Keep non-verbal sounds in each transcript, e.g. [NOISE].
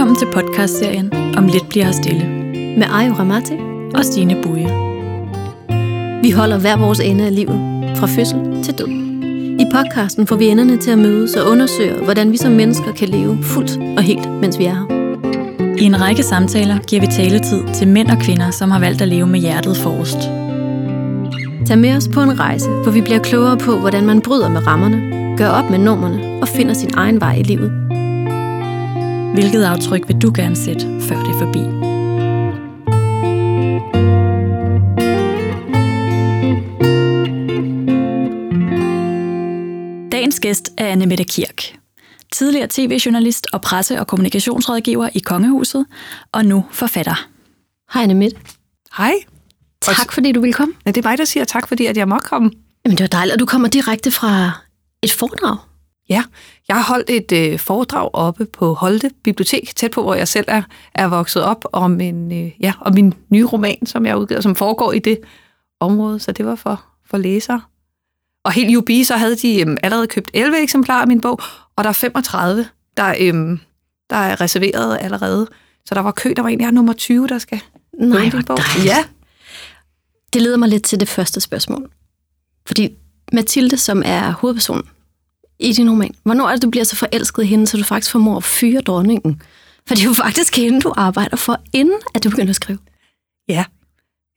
Velkommen til podcastserien Om lidt bliver her stille med Ayo Ramati og Stine Buje. Vi holder hver vores ende af livet, fra fødsel til død. I podcasten får vi enderne til at mødes og undersøge, hvordan vi som mennesker kan leve fuldt og helt, mens vi er her. I en række samtaler giver vi taletid til mænd og kvinder, som har valgt at leve med hjertet forrest. Tag med os på en rejse, hvor vi bliver klogere på, hvordan man bryder med rammerne, gør op med normerne og finder sin egen vej i livet. Hvilket aftryk vil du gerne sætte, før det er forbi? Dagens gæst er Anne Mette Kirk. Tidligere tv-journalist og presse- og kommunikationsrådgiver i Kongehuset, og nu forfatter. Hej Anne Mette. Hej. Tak fordi du vil komme. Ja, det er mig, der siger tak, fordi at jeg må komme. Jamen det var dejligt, at du kommer direkte fra et foredrag. Ja, jeg har holdt et øh, foredrag oppe på Holte Bibliotek, tæt på, hvor jeg selv er, er vokset op, om, en, øh, ja, om min nye roman, som jeg udgiver, som foregår i det område, så det var for, for læsere. Og helt UB, så havde de øh, allerede købt 11 eksemplarer af min bog, og der er 35, der, øh, der er reserveret allerede. Så der var kø, der var en, jeg er nummer 20, der skal Nej, hvor din bog. dejligt. Ja, Det leder mig lidt til det første spørgsmål. Fordi Mathilde, som er hovedpersonen i din roman, hvornår er det, du bliver så forelsket i hende, så du faktisk formår at fyre dronningen? For det er jo faktisk hende, du arbejder for, inden at du begynder at skrive. Ja.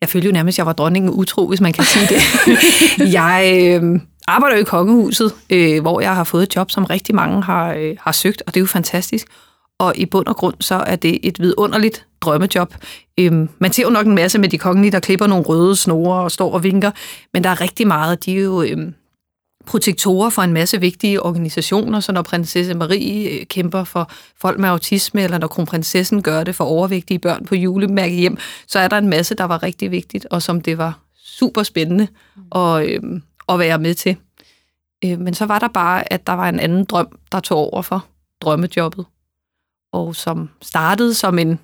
Jeg følte jo nærmest, at jeg var dronningen utro, hvis man kan sige det. [LAUGHS] jeg øh, arbejder jo i kongehuset, øh, hvor jeg har fået et job, som rigtig mange har, øh, har søgt, og det er jo fantastisk. Og i bund og grund, så er det et vidunderligt drømmejob. Øhm, man ser jo nok en masse med de kongelige, der klipper nogle røde snore og står og vinker, men der er rigtig meget, de er jo øhm, protektorer for en masse vigtige organisationer, så når prinsesse Marie øh, kæmper for folk med autisme, eller når kronprinsessen gør det for overvægtige børn på julemærke hjem, så er der en masse, der var rigtig vigtigt, og som det var super spændende at, øhm, at være med til. Øh, men så var der bare, at der var en anden drøm, der tog over for drømmejobbet, og som startede som en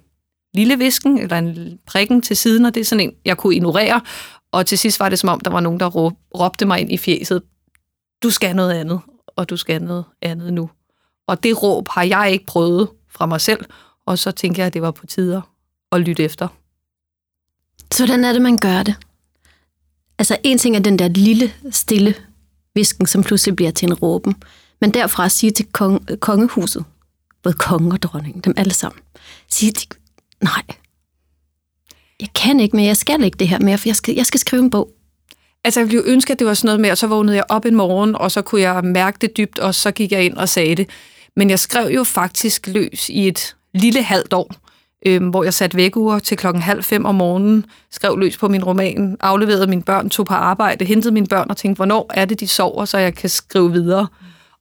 lille visken, eller en prikken til siden, og det er sådan en, jeg kunne ignorere, og til sidst var det som om, der var nogen, der råb, råbte mig ind i fjeset, du skal noget andet, og du skal noget andet nu. Og det råb har jeg ikke prøvet fra mig selv, og så tænker jeg, at det var på tider at lytte efter. Så hvordan er det, man gør det? Altså, en ting er den der lille, stille visken, som pludselig bliver til en råben. Men derfra at sige til kong, kongehuset, både kongen og dronningen, dem alle sammen, sige til, nej, jeg kan ikke mere, jeg skal ikke det her mere, for jeg skal, jeg skal skrive en bog. Altså, jeg ville jo ønske, at det var sådan noget med, og så vågnede jeg op en morgen, og så kunne jeg mærke det dybt, og så gik jeg ind og sagde det. Men jeg skrev jo faktisk løs i et lille halvt år, øh, hvor jeg satte vækkeuger til klokken halv fem om morgenen, skrev løs på min roman, afleverede mine børn, tog på arbejde, hentede mine børn og tænkte, hvornår er det, de sover, så jeg kan skrive videre.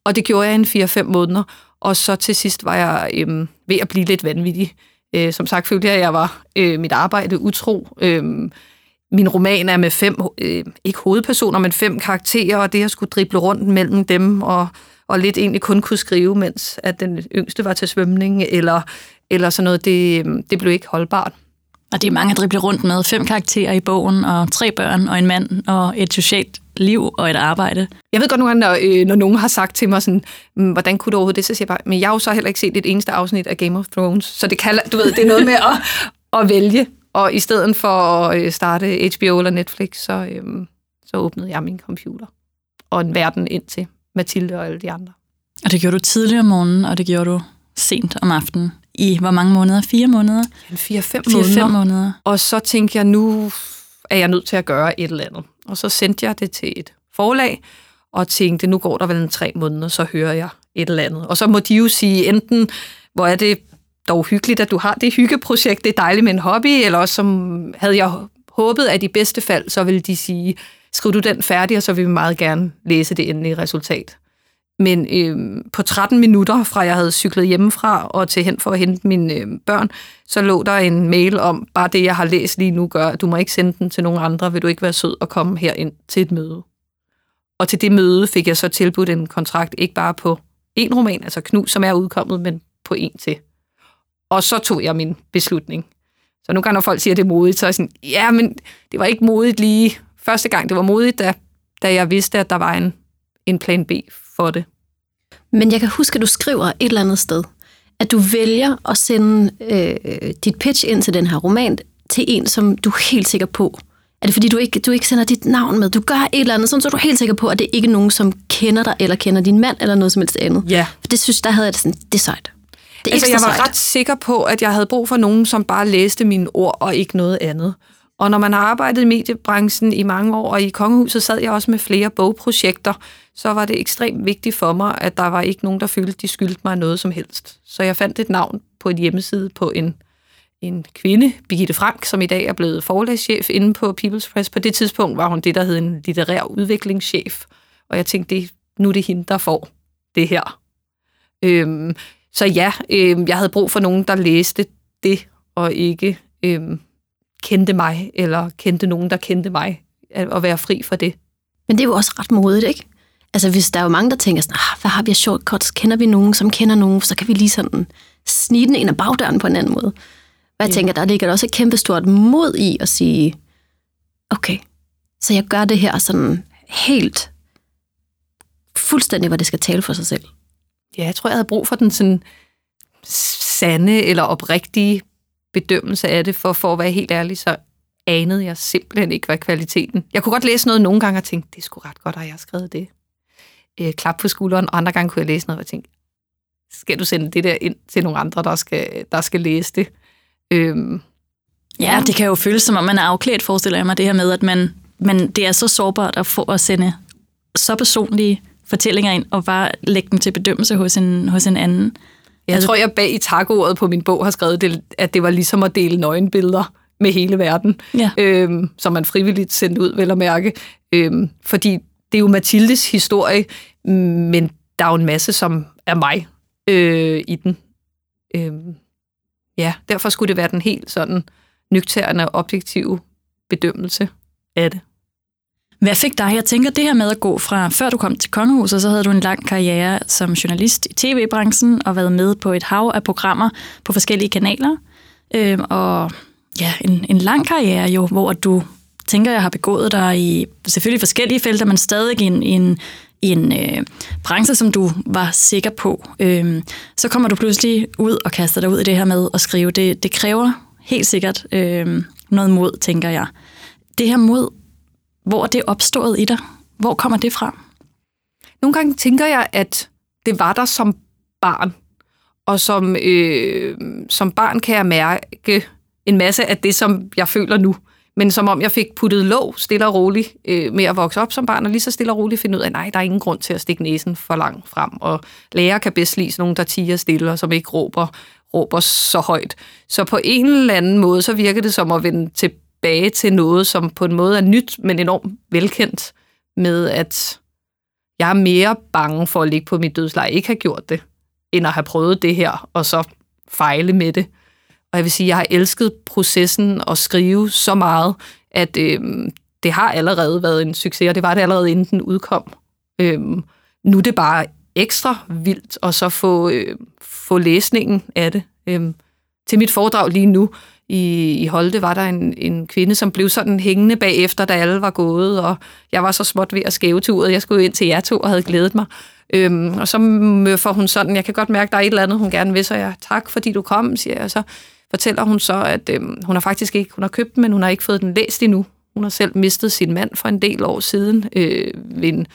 Og det gjorde jeg i en 4-5 måneder, og så til sidst var jeg øh, ved at blive lidt vanvittig. Øh, som sagt følte jeg, at jeg var øh, mit arbejde utro. Øh, min roman er med fem, øh, ikke hovedpersoner, men fem karakterer, og det at skulle drible rundt mellem dem, og, og lidt egentlig kun kunne skrive, mens at den yngste var til svømning, eller, eller sådan noget, det, øh, det blev ikke holdbart. Og det er mange at drible rundt med. Fem karakterer i bogen, og tre børn, og en mand, og et socialt liv og et arbejde. Jeg ved godt nogle gange, når, øh, når nogen har sagt til mig sådan, "Mm, hvordan kunne du overhovedet det, så siger jeg bare, men jeg har jo så heller ikke set et eneste afsnit af Game of Thrones, så det kan, du ved, det er noget med at, [LAUGHS] at vælge, og i stedet for at øh, starte HBO eller Netflix, så, øhm, så åbnede jeg min computer og en verden ind til Mathilde og alle de andre. Og det gjorde du tidligere om morgenen, og det gjorde du sent om aftenen. I hvor mange måneder? Fire måneder? 4-5 Fire-fem måneder. Og så tænkte jeg, nu er jeg nødt til at gøre et eller andet. Og så sendte jeg det til et forlag, og tænkte, nu går der vel en tre måneder, så hører jeg et eller andet. Og så må de jo sige, enten, hvor er det dog hyggeligt, at du har det hyggeprojekt, det er dejligt med en hobby, eller også som havde jeg håbet, at i bedste fald, så ville de sige, skriv du den færdig, og så vil vi meget gerne læse det endelige resultat. Men øh, på 13 minutter, fra jeg havde cyklet hjemmefra og til hen for at hente mine øh, børn, så lå der en mail om, bare det, jeg har læst lige nu, gør, du må ikke sende den til nogen andre, vil du ikke være sød og komme her ind til et møde. Og til det møde fik jeg så tilbudt en kontrakt, ikke bare på en roman, altså Knus, som er udkommet, men på en til. Og så tog jeg min beslutning. Så nu kan når folk siger, at det er modigt, så er jeg sådan, ja, men det var ikke modigt lige første gang. Det var modigt, da, da jeg vidste, at der var en, en plan B for det. Men jeg kan huske, at du skriver et eller andet sted, at du vælger at sende øh, dit pitch ind til den her roman til en, som du er helt sikker på. Er det fordi, du ikke, du ikke sender dit navn med? Du gør et eller andet, sådan, så er du helt sikker på, at det ikke er nogen, som kender dig, eller kender din mand, eller noget som helst andet. Ja. For det synes der havde jeg det sådan, det er sejt. Det Altså, jeg var sejt. ret sikker på, at jeg havde brug for nogen, som bare læste mine ord og ikke noget andet. Og når man har arbejdet i mediebranchen i mange år, og i Kongehuset sad jeg også med flere bogprojekter, så var det ekstremt vigtigt for mig, at der var ikke nogen, der følte, de skyldte mig noget som helst. Så jeg fandt et navn på en hjemmeside på en, en kvinde, Birgitte Frank, som i dag er blevet forlagschef inde på People's Press. På det tidspunkt var hun det, der hed en litterær udviklingschef. Og jeg tænkte, det, nu er det hende, der får det her. Øhm, så ja, øhm, jeg havde brug for nogen, der læste det, og ikke øhm, kendte mig, eller kendte nogen, der kendte mig, at, at være fri for det. Men det er jo også ret modigt, ikke? Altså, hvis der er jo mange, der tænker sådan, ah, hvad har vi af shortcuts? Kender vi nogen, som kender nogen? Så kan vi lige sådan snige den ind ad bagdøren på en anden måde. Og jeg tænker, der ligger der også et kæmpe stort mod i at sige, okay, så jeg gør det her sådan helt fuldstændig, hvor det skal tale for sig selv. Ja, jeg tror, jeg havde brug for den sådan sande eller oprigtige bedømmelse af det, for, for at være helt ærlig, så anede jeg simpelthen ikke, hvad kvaliteten. Jeg kunne godt læse noget nogle gange og tænke, det sgu ret godt, at jeg har skrevet det. Øh, klap på skulderen, og andre gange kunne jeg læse noget og tænke, skal du sende det der ind til nogle andre, der skal, der skal læse det? Øhm, Ja, det kan jo føles som om, man er afklædt, forestiller jeg mig, det her med, at man, man, det er så sårbart at få at sende så personlige fortællinger ind, og bare lægge dem til bedømmelse hos en, hos en anden. Jeg altså, tror, jeg bag i takordet på min bog har skrevet, det, at det var ligesom at dele nøgenbilleder med hele verden, Ja. øhm, som man frivilligt sendte ud, vel at mærke. Øhm, fordi det er jo Mathildes historie, men der er jo en masse, som er mig øh, i den. Øhm, ja, derfor skulle det være den helt sådan nøgterne objektive bedømmelse af det. Hvad fik dig? Jeg tænker, det her med at gå fra, før du kom til Kongehuset, så havde du en lang karriere som journalist i tv-branchen og været med på et hav af programmer på forskellige kanaler. Øh, og ja, en, en lang karriere jo, hvor du tænker, jeg har begået dig i selvfølgelig forskellige felter, men stadig i en, i en, en øh, branche, som du var sikker på. Øh, så kommer du pludselig ud og kaster dig ud i det her med at skrive. Det, det kræver helt sikkert øh, noget mod, tænker jeg. Det her mod, hvor er det opstået i dig? Hvor kommer det fra? Nogle gange tænker jeg, at det var der som barn. Og som, øh, som barn kan jeg mærke en masse af det, som jeg føler nu. Men som om jeg fik puttet låg stille og roligt øh, med at vokse op som barn, og lige så stille og roligt finde ud af, nej, der er ingen grund til at stikke næsen for langt frem. Og lærer kan bedst lide sådan nogen, der tiger stille, og som ikke råber, råber så højt. Så på en eller anden måde, så virker det som at vende tilbage til noget, som på en måde er nyt, men enormt velkendt, med at jeg er mere bange for at ligge på mit dødsleje, ikke have gjort det, end at have prøvet det her, og så fejle med det. Og jeg vil sige, at jeg har elsket processen og skrive så meget, at øh, det har allerede været en succes, og det var det allerede inden den udkom. Øh, nu er det bare ekstra vildt at så få, øh, få læsningen af det. Øh, til mit foredrag lige nu i, i Holte var der en, en kvinde, som blev sådan hængende bagefter, da alle var gået, og jeg var så småt ved at skæve til uret. Jeg skulle ind til jer to og havde glædet mig. Øhm, og så får hun sådan, jeg kan godt mærke, der er et eller andet, hun gerne vil, så jeg, tak fordi du kom, siger jeg. Og så fortæller hun så, at øhm, hun har faktisk ikke, hun har købt den, men hun har ikke fået den læst endnu. Hun har selv mistet sin mand for en del år siden øh, ved en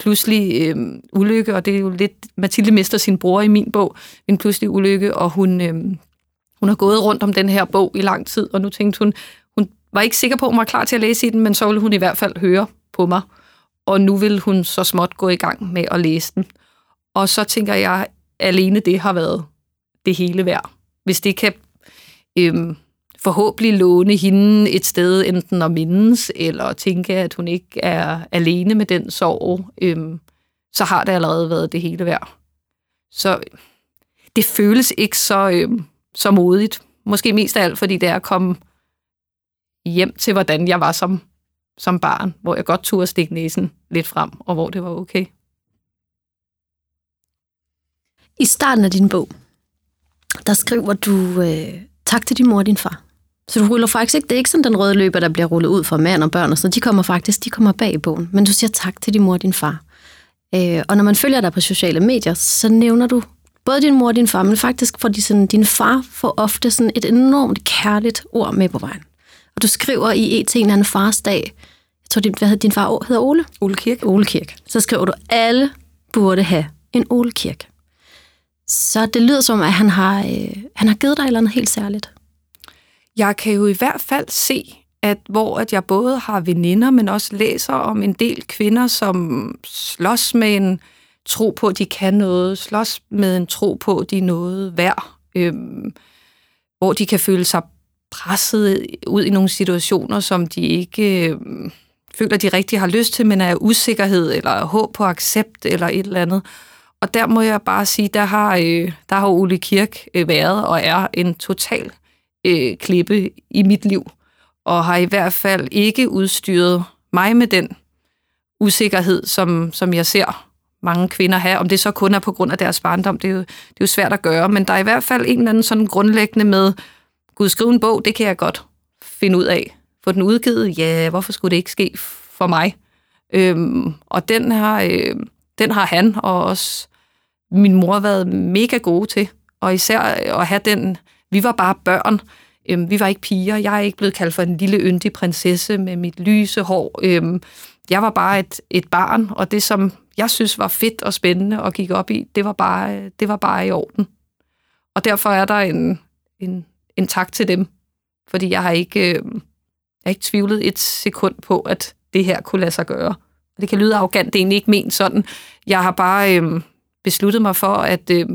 pludselig øh, ulykke, og det er jo lidt, Mathilde mister sin bror i min bog, ved en pludselig ulykke, og hun, øh, hun har gået rundt om den her bog i lang tid, og nu tænkte hun, hun var ikke sikker på, om hun var klar til at læse i den, men så ville hun i hvert fald høre på mig, og nu vil hun så småt gå i gang med at læse den. Og så tænker jeg, alene det har været det hele værd. Hvis det kan øhm, forhåbentlig låne hende et sted, enten at mindes, eller tænke, at hun ikke er alene med den sorg, øhm, så har det allerede været det hele værd. Så øhm, det føles ikke så, øhm, så modigt. Måske mest af alt, fordi det er at komme hjem til, hvordan jeg var som, som barn, hvor jeg godt turde stikke næsen lidt frem, og hvor det var okay. I starten af din bog, der skriver du øh, tak til din mor og din far. Så du ruller faktisk ikke, det er ikke sådan den røde løber, der bliver rullet ud for mand og børn og så de kommer faktisk, de kommer bag i bogen. Men du siger tak til din mor og din far. Øh, og når man følger dig på sociale medier, så nævner du både din mor og din far, men faktisk får de sådan, din far får ofte sådan et enormt kærligt ord med på vejen. Og du skriver i et til en eller anden fars dag, jeg tror, din, hvad hedder din far hedder Ole? Ole Kirk. Ole Kirk. Så skriver du, alle burde have en Ole Kirk. Så det lyder som, at han har, øh, han har givet dig et eller andet helt særligt. Jeg kan jo i hvert fald se, at hvor at jeg både har veninder, men også læser om en del kvinder, som slås med en tro på, at de kan noget, slås med en tro på, at de er noget værd, øh, hvor de kan føle sig presset ud i nogle situationer, som de ikke øh, føler, de rigtig har lyst til, men er usikkerhed eller håb på accept eller et eller andet. Og der må jeg bare sige, der har, øh, der har Ole Kirk øh, været og er en total øh, klippe i mit liv, og har i hvert fald ikke udstyret mig med den usikkerhed, som, som jeg ser mange kvinder have. Om det så kun er på grund af deres barndom, det er, jo, det er jo svært at gøre, men der er i hvert fald en eller anden sådan grundlæggende med, gud, skrive en bog, det kan jeg godt finde ud af. Få den udgivet, ja, hvorfor skulle det ikke ske for mig? Øhm, og den har, øh, den har han og også min mor været mega gode til. Og især øh, at have den, vi var bare børn, øhm, vi var ikke piger, jeg er ikke blevet kaldt for en lille yndig prinsesse med mit lyse hår. Øhm, jeg var bare et, et barn, og det som jeg synes var fedt og spændende og gik op i, det var bare, det var bare i orden. Og derfor er der en, en, en tak til dem, fordi jeg har ikke, øh, jeg har ikke tvivlet et sekund på, at det her kunne lade sig gøre. Og det kan lyde arrogant, det er egentlig ikke ment sådan. Jeg har bare øh, besluttet mig for at, øh,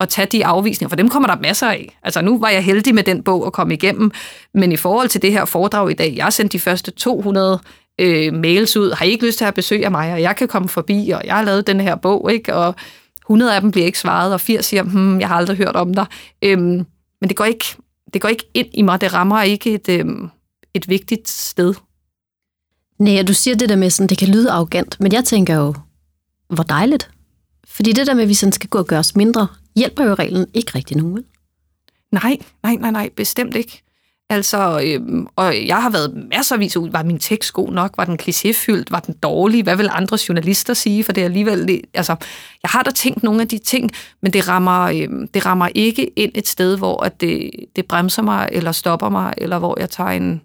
at tage de afvisninger, for dem kommer der masser af. Altså nu var jeg heldig med den bog at komme igennem, men i forhold til det her foredrag i dag, jeg har sendt de første 200 øh, mails ud, har I ikke lyst til at besøge mig, og jeg kan komme forbi, og jeg har lavet den her bog, ikke? og 100 af dem bliver ikke svaret, og 80 siger, hmm, jeg har aldrig hørt om dig. Øhm, men det går, ikke, det går ikke ind i mig, det rammer ikke et, øhm, et vigtigt sted. Nej, du siger det der med, sådan, det kan lyde arrogant, men jeg tænker jo, hvor dejligt. Fordi det der med, at vi sådan skal gå og gøre os mindre, hjælper jo reglen ikke rigtig nogen. Nej, nej, nej, nej, bestemt ikke. Altså, øhm, og jeg har været masservis ud. Var min tekst god nok? Var den klichéfyldt? Var den dårlig? Hvad vil andre journalister sige? For det er alligevel... Altså, jeg har da tænkt nogle af de ting, men det rammer, øhm, det rammer ikke ind et sted, hvor at det, det bremser mig, eller stopper mig, eller hvor jeg tager en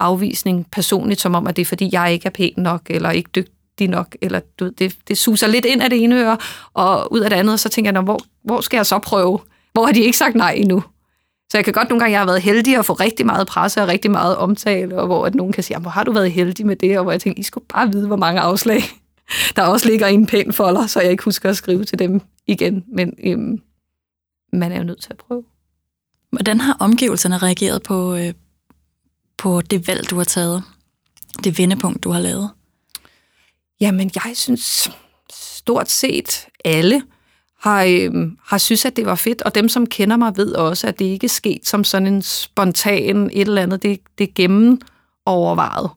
afvisning personligt, som om, at det er, fordi jeg ikke er pæn nok, eller ikke dygtig nok, eller du, det, det suser lidt ind af det ene øre, og ud af det andet, og så tænker jeg, hvor, hvor skal jeg så prøve? Hvor har de ikke sagt nej endnu? Så jeg kan godt nogle gange, jeg har været heldig at få rigtig meget presse og rigtig meget omtale, og hvor at nogen kan sige, hvor har du været heldig med det? Og hvor jeg tænker, I skulle bare vide, hvor mange afslag, [LAUGHS] der også ligger i en pæn folder, så jeg ikke husker at skrive til dem igen. Men øhm, man er jo nødt til at prøve. Hvordan har omgivelserne reageret på, øh, på det valg, du har taget? Det vendepunkt, du har lavet? Jamen, jeg synes stort set alle har, øh, har synes, at det var fedt, og dem, som kender mig, ved også, at det ikke er sket som sådan en spontan et eller andet. Det, det er gennemovervejet.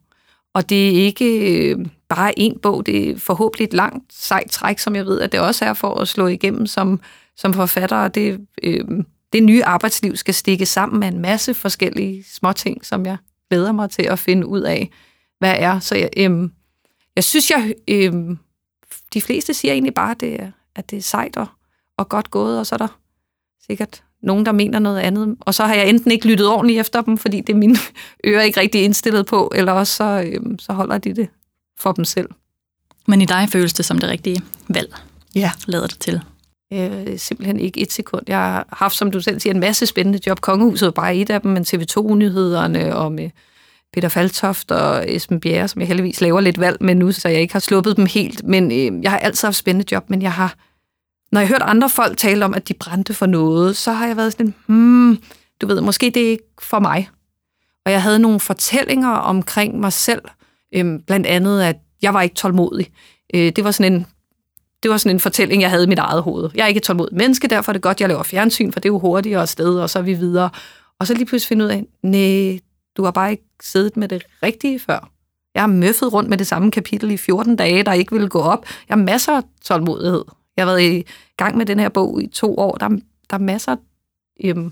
Og det er ikke øh, bare en bog, det er forhåbentlig et langt, sejt træk, som jeg ved, at det også er for at slå igennem som, som forfatter. Det, øh, det nye arbejdsliv skal stikke sammen med en masse forskellige småting, som jeg glæder mig til at finde ud af, hvad er. Så jeg, øh, jeg synes, jeg, øh, de fleste siger egentlig bare, at det er, at det er sejt og, og godt gået, og så er der sikkert nogen, der mener noget andet. Og så har jeg enten ikke lyttet ordentligt efter dem, fordi det er mine [LAUGHS] ører ikke rigtig indstillet på, eller også så, øhm, så holder de det for dem selv. Men i dig føles det som det rigtige valg? Ja. Lader det til? Øh, simpelthen ikke et sekund. Jeg har haft, som du selv siger, en masse spændende job. Kongehuset var bare et af dem, men TV2-nyhederne og med Peter Faltoft og Esben Bjerre, som jeg heldigvis laver lidt valg med nu, så jeg ikke har sluppet dem helt. Men øh, jeg har altid haft spændende job, men jeg har når jeg har hørt andre folk tale om, at de brændte for noget, så har jeg været sådan, hmm, du ved, måske det er ikke for mig. Og jeg havde nogle fortællinger omkring mig selv, øhm, blandt andet, at jeg var ikke tålmodig. Øh, det var sådan en det var sådan en fortælling, jeg havde i mit eget hoved. Jeg er ikke et tålmodigt menneske, derfor er det godt, jeg laver fjernsyn, for det er jo hurtigere sted, og så er vi videre. Og så lige pludselig finde ud af, nej, du har bare ikke siddet med det rigtige før. Jeg har møffet rundt med det samme kapitel i 14 dage, der ikke ville gå op. Jeg har masser af tålmodighed. Jeg har været i gang med den her bog i to år. Der, der er masser. Øhm,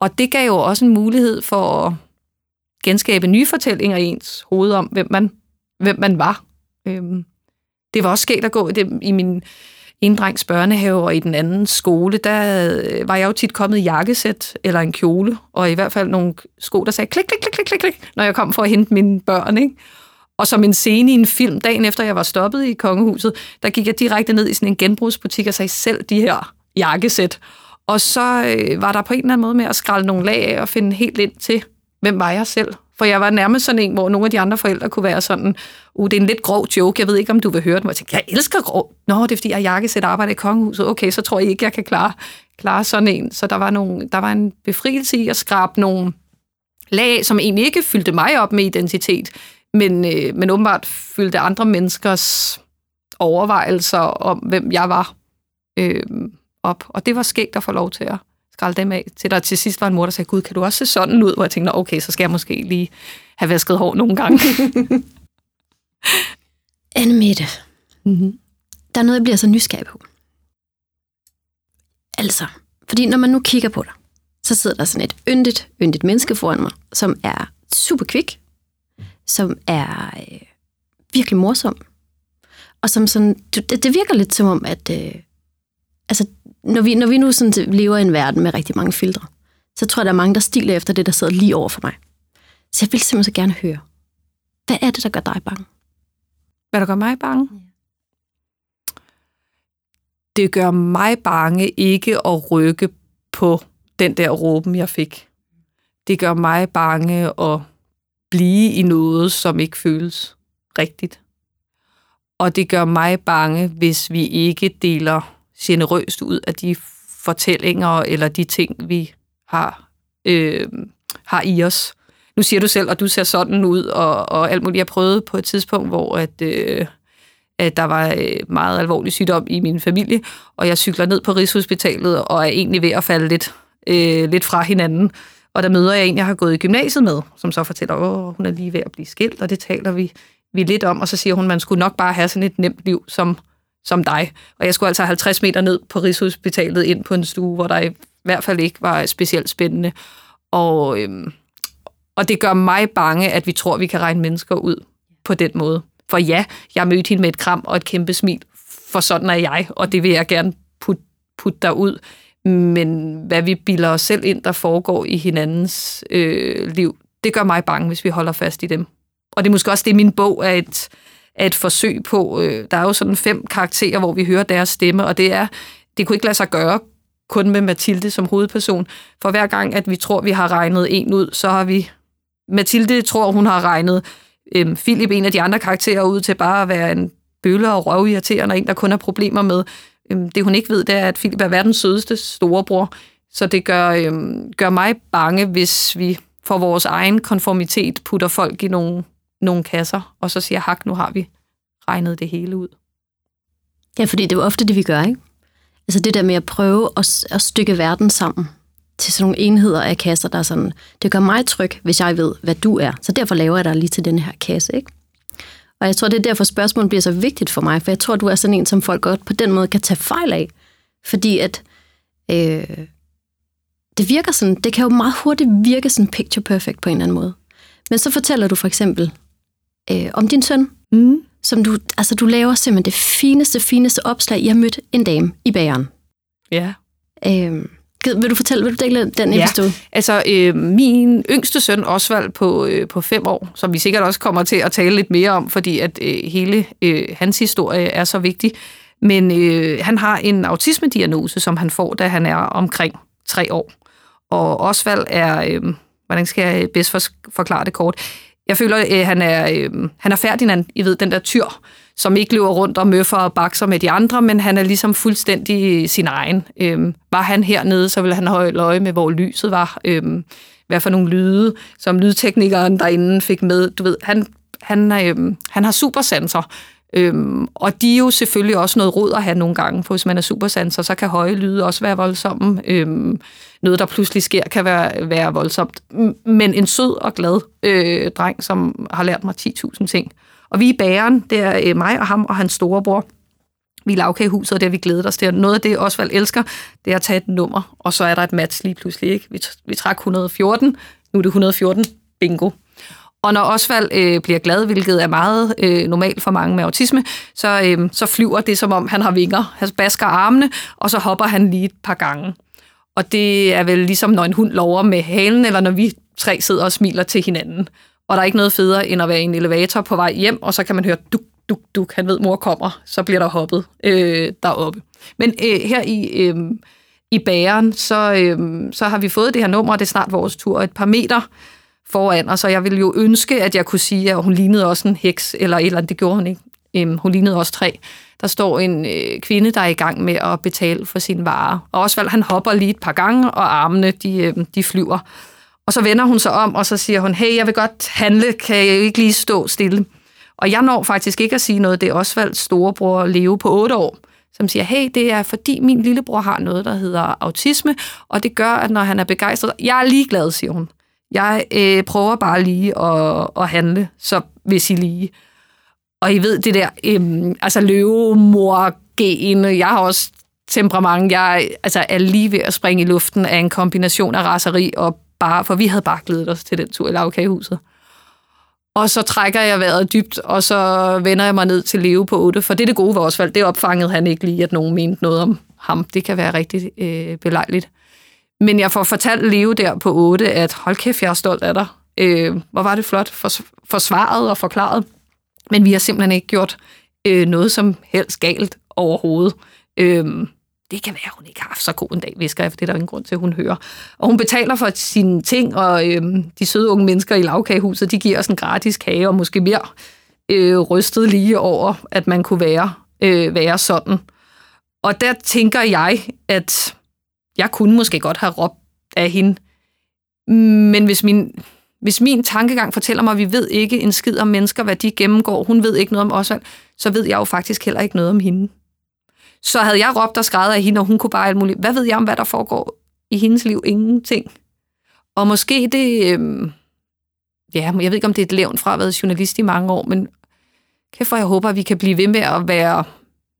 og det gav jo også en mulighed for at genskabe nye fortællinger i ens hoved om, hvem man, hvem man var. Øhm, det var også sket at gå i, det, i, min, en drengs børnehave, og i den anden skole, der øh, var jeg jo tit kommet i jakkesæt eller en kjole, og i hvert fald nogle sko, der sagde klik, klik, klik, klik, klik, klik når jeg kom for at hente mine børn. Ikke? Og som en scene i en film, dagen efter jeg var stoppet i kongehuset, der gik jeg direkte ned i sådan en genbrugsbutik og sagde selv de her jakkesæt. Og så øh, var der på en eller anden måde med at skralde nogle lag af og finde helt ind til, hvem var jeg selv? For jeg var nærmest sådan en, hvor nogle af de andre forældre kunne være sådan, uh, det er en lidt grov joke, jeg ved ikke, om du vil høre den. Og jeg tænkte, jeg elsker grov. Nå, det er fordi, jeg jakkesæt arbejder i kongehuset. Okay, så tror jeg ikke, jeg kan klare, klare sådan en. Så der var, nogle, der var en befrielse i at skrabe nogle lag, som egentlig ikke fyldte mig op med identitet, men, øh, men åbenbart fyldte andre menneskers overvejelser om, hvem jeg var øh, op. Og det var skægt at få lov til at skralde dem af, til der til sidst var en mor, der sagde, gud, kan du også se sådan ud? Hvor jeg tænkte, okay, så skal jeg måske lige have vasket hår nogle gange. [LAUGHS] Anne Mette, mm-hmm. der er noget, jeg bliver så nysgerrig på. Altså, fordi når man nu kigger på dig, så sidder der sådan et yndigt, yndigt menneske foran mig, som er super kvik, som er øh, virkelig morsom, og som sådan, det, det virker lidt som om, at øh, altså, når vi, når vi nu sådan lever i en verden med rigtig mange filtre, så tror jeg, der er mange, der stiler efter det, der sidder lige over for mig. Så jeg vil simpelthen så gerne høre, hvad er det, der gør dig bange? Hvad der gør mig bange? Det gør mig bange ikke at rykke på den der råben, jeg fik. Det gør mig bange at blive i noget, som ikke føles rigtigt. Og det gør mig bange, hvis vi ikke deler generøst ud af de fortællinger eller de ting, vi har, øh, har i os. Nu siger du selv, at du ser sådan ud, og, og alt muligt. Jeg prøvede på et tidspunkt, hvor at, øh, at der var øh, meget alvorlig sygdom i min familie, og jeg cykler ned på Rigshospitalet og er egentlig ved at falde lidt, øh, lidt fra hinanden. Og der møder jeg en, jeg har gået i gymnasiet med, som så fortæller, at hun er lige ved at blive skilt, og det taler vi, vi lidt om. Og så siger hun, at man skulle nok bare have sådan et nemt liv som som dig. Og jeg skulle altså 50 meter ned på Rigshospitalet ind på en stue, hvor der i hvert fald ikke var specielt spændende. Og, øhm, og det gør mig bange, at vi tror, at vi kan regne mennesker ud på den måde. For ja, jeg mødte hende med et kram og et kæmpe smil, for sådan er jeg, og det vil jeg gerne putte, putte derud. Men hvad vi bilder os selv ind, der foregår i hinandens øh, liv, det gør mig bange, hvis vi holder fast i dem. Og det er måske også det, min bog er et, er et forsøg på. Øh, der er jo sådan fem karakterer, hvor vi hører deres stemme, og det er, det kunne ikke lade sig gøre kun med Mathilde som hovedperson. For hver gang, at vi tror, vi har regnet en ud, så har vi... Mathilde tror, hun har regnet øh, Philip, en af de andre karakterer, ud til bare at være en bølle og røvirriterende, og en, der kun har problemer med. Øhm, det, hun ikke ved, det er, at Philip er verdens sødeste storebror. Så det gør, øhm, gør mig bange, hvis vi for vores egen konformitet putter folk i nogle nogle kasser, og så siger hak, nu har vi regnet det hele ud. Ja, fordi det er jo ofte det, vi gør, ikke? Altså det der med at prøve at, at stykke verden sammen til sådan nogle enheder af kasser, der er sådan, det gør mig tryg, hvis jeg ved, hvad du er. Så derfor laver jeg dig lige til den her kasse, ikke? Og jeg tror, det er derfor spørgsmålet bliver så vigtigt for mig, for jeg tror, du er sådan en, som folk godt på den måde kan tage fejl af. Fordi at øh, det virker sådan, det kan jo meget hurtigt virke sådan picture perfect på en eller anden måde. Men så fortæller du for eksempel, øh, om din søn, mm. som du, altså du laver simpelthen det fineste, fineste opslag. Jeg har mødt en dame i bageren. Ja. Øh, vil du fortælle, vil du dele den episode? Ja, altså øh, min yngste søn, Osvald, på, øh, på fem år, som vi sikkert også kommer til at tale lidt mere om, fordi at øh, hele øh, hans historie er så vigtig. Men øh, han har en autismediagnose, som han får, da han er omkring tre år. Og Osvald er, øh, hvordan skal jeg bedst forklare det kort? Jeg føler, øh, han er, øh, han er Ferdinand, I ved, den der tyr, som ikke løber rundt og møffer og bakser med de andre, men han er ligesom fuldstændig sin egen. Øhm, var han hernede, så ville han holde øje med, hvor lyset var. Øhm, hvad for nogle lyde, som lydteknikeren derinde fik med. Du ved, han, han, øhm, han har supersanser, Øhm, og de er jo selvfølgelig også noget råd at have nogle gange, for hvis man er supersanser, så kan høje lyde også være voldsomme. Øhm, noget, der pludselig sker, kan være, være voldsomt. Men en sød og glad øh, dreng, som har lært mig 10.000 ting. Og vi i bæren, det er øh, mig og ham og hans storebror. Vi er lavkagehuset, og det har vi glædet os til. Noget af det, Osvald elsker, det er at tage et nummer, og så er der et match lige pludselig. Ikke? Vi, vi trak 114, nu er det 114, bingo. Og når Osvald øh, bliver glad, hvilket er meget øh, normalt for mange med autisme, så, øh, så flyver det, som om han har vinger. Han basker armene, og så hopper han lige et par gange. Og det er vel ligesom, når en hund lover med halen, eller når vi tre sidder og smiler til hinanden. Og der er ikke noget federe, end at være i en elevator på vej hjem, og så kan man høre duk, duk, duk. Han ved, mor kommer. Så bliver der hoppet øh, deroppe. Men øh, her i, øh, i bæren, så, øh, så har vi fået det her nummer, og det er snart vores tur. Et par meter foran os, og jeg ville jo ønske, at jeg kunne sige, at hun lignede også en heks, eller et eller andet, det gjorde hun ikke. Øhm, hun lignede også tre. Der står en øh, kvinde, der er i gang med at betale for sine varer. Og Osvald, han hopper lige et par gange, og armene, de, øh, de flyver. Og så vender hun sig om, og så siger hun, hey, jeg vil godt handle, kan jeg ikke lige stå stille? Og jeg når faktisk ikke at sige noget, det er Osvalds storebror Leo på 8 år, som siger, hey, det er fordi min lillebror har noget, der hedder autisme, og det gør, at når han er begejstret, jeg er ligeglad, siger hun. Jeg øh, prøver bare lige at, at handle, så hvis I lige. Og I ved det der, øh, altså løvemor-gen, jeg har også temperament, jeg altså, er lige ved at springe i luften af en kombination af raseri og bare, for vi havde bare glædet os til den tur i lavkagehuset. Og så trækker jeg vejret dybt, og så vender jeg mig ned til Leo på 8, for det er det gode ved Osvald. Det opfangede han ikke lige, at nogen mente noget om ham. Det kan være rigtig øh, belejligt. Men jeg får fortalt Leo der på 8, at hold kæft, jeg er stolt af dig. Øh, hvor var det flot for, forsvaret og forklaret. Men vi har simpelthen ikke gjort øh, noget som helst galt overhovedet. Øh, det kan være, hun ikke har haft så god en dag, visker jeg, for det er der ingen grund til, at hun hører. Og hun betaler for sine ting, og øh, de søde unge mennesker i lavkagehuset, de giver os en gratis kage, og måske mere øh, rystet lige over, at man kunne være, øh, være sådan. Og der tænker jeg, at jeg kunne måske godt have råbt af hende, men hvis min, hvis min tankegang fortæller mig, at vi ved ikke en skid om mennesker, hvad de gennemgår, hun ved ikke noget om Osvald, så ved jeg jo faktisk heller ikke noget om hende. Så havde jeg råbt og skrevet af hende, og hun kunne bare alt muligt. Hvad ved jeg om, hvad der foregår i hendes liv? Ingenting. Og måske det... Øh, ja, jeg ved ikke, om det er et levn fra at have været journalist i mange år, men kæft jeg håber, at vi kan blive ved med at være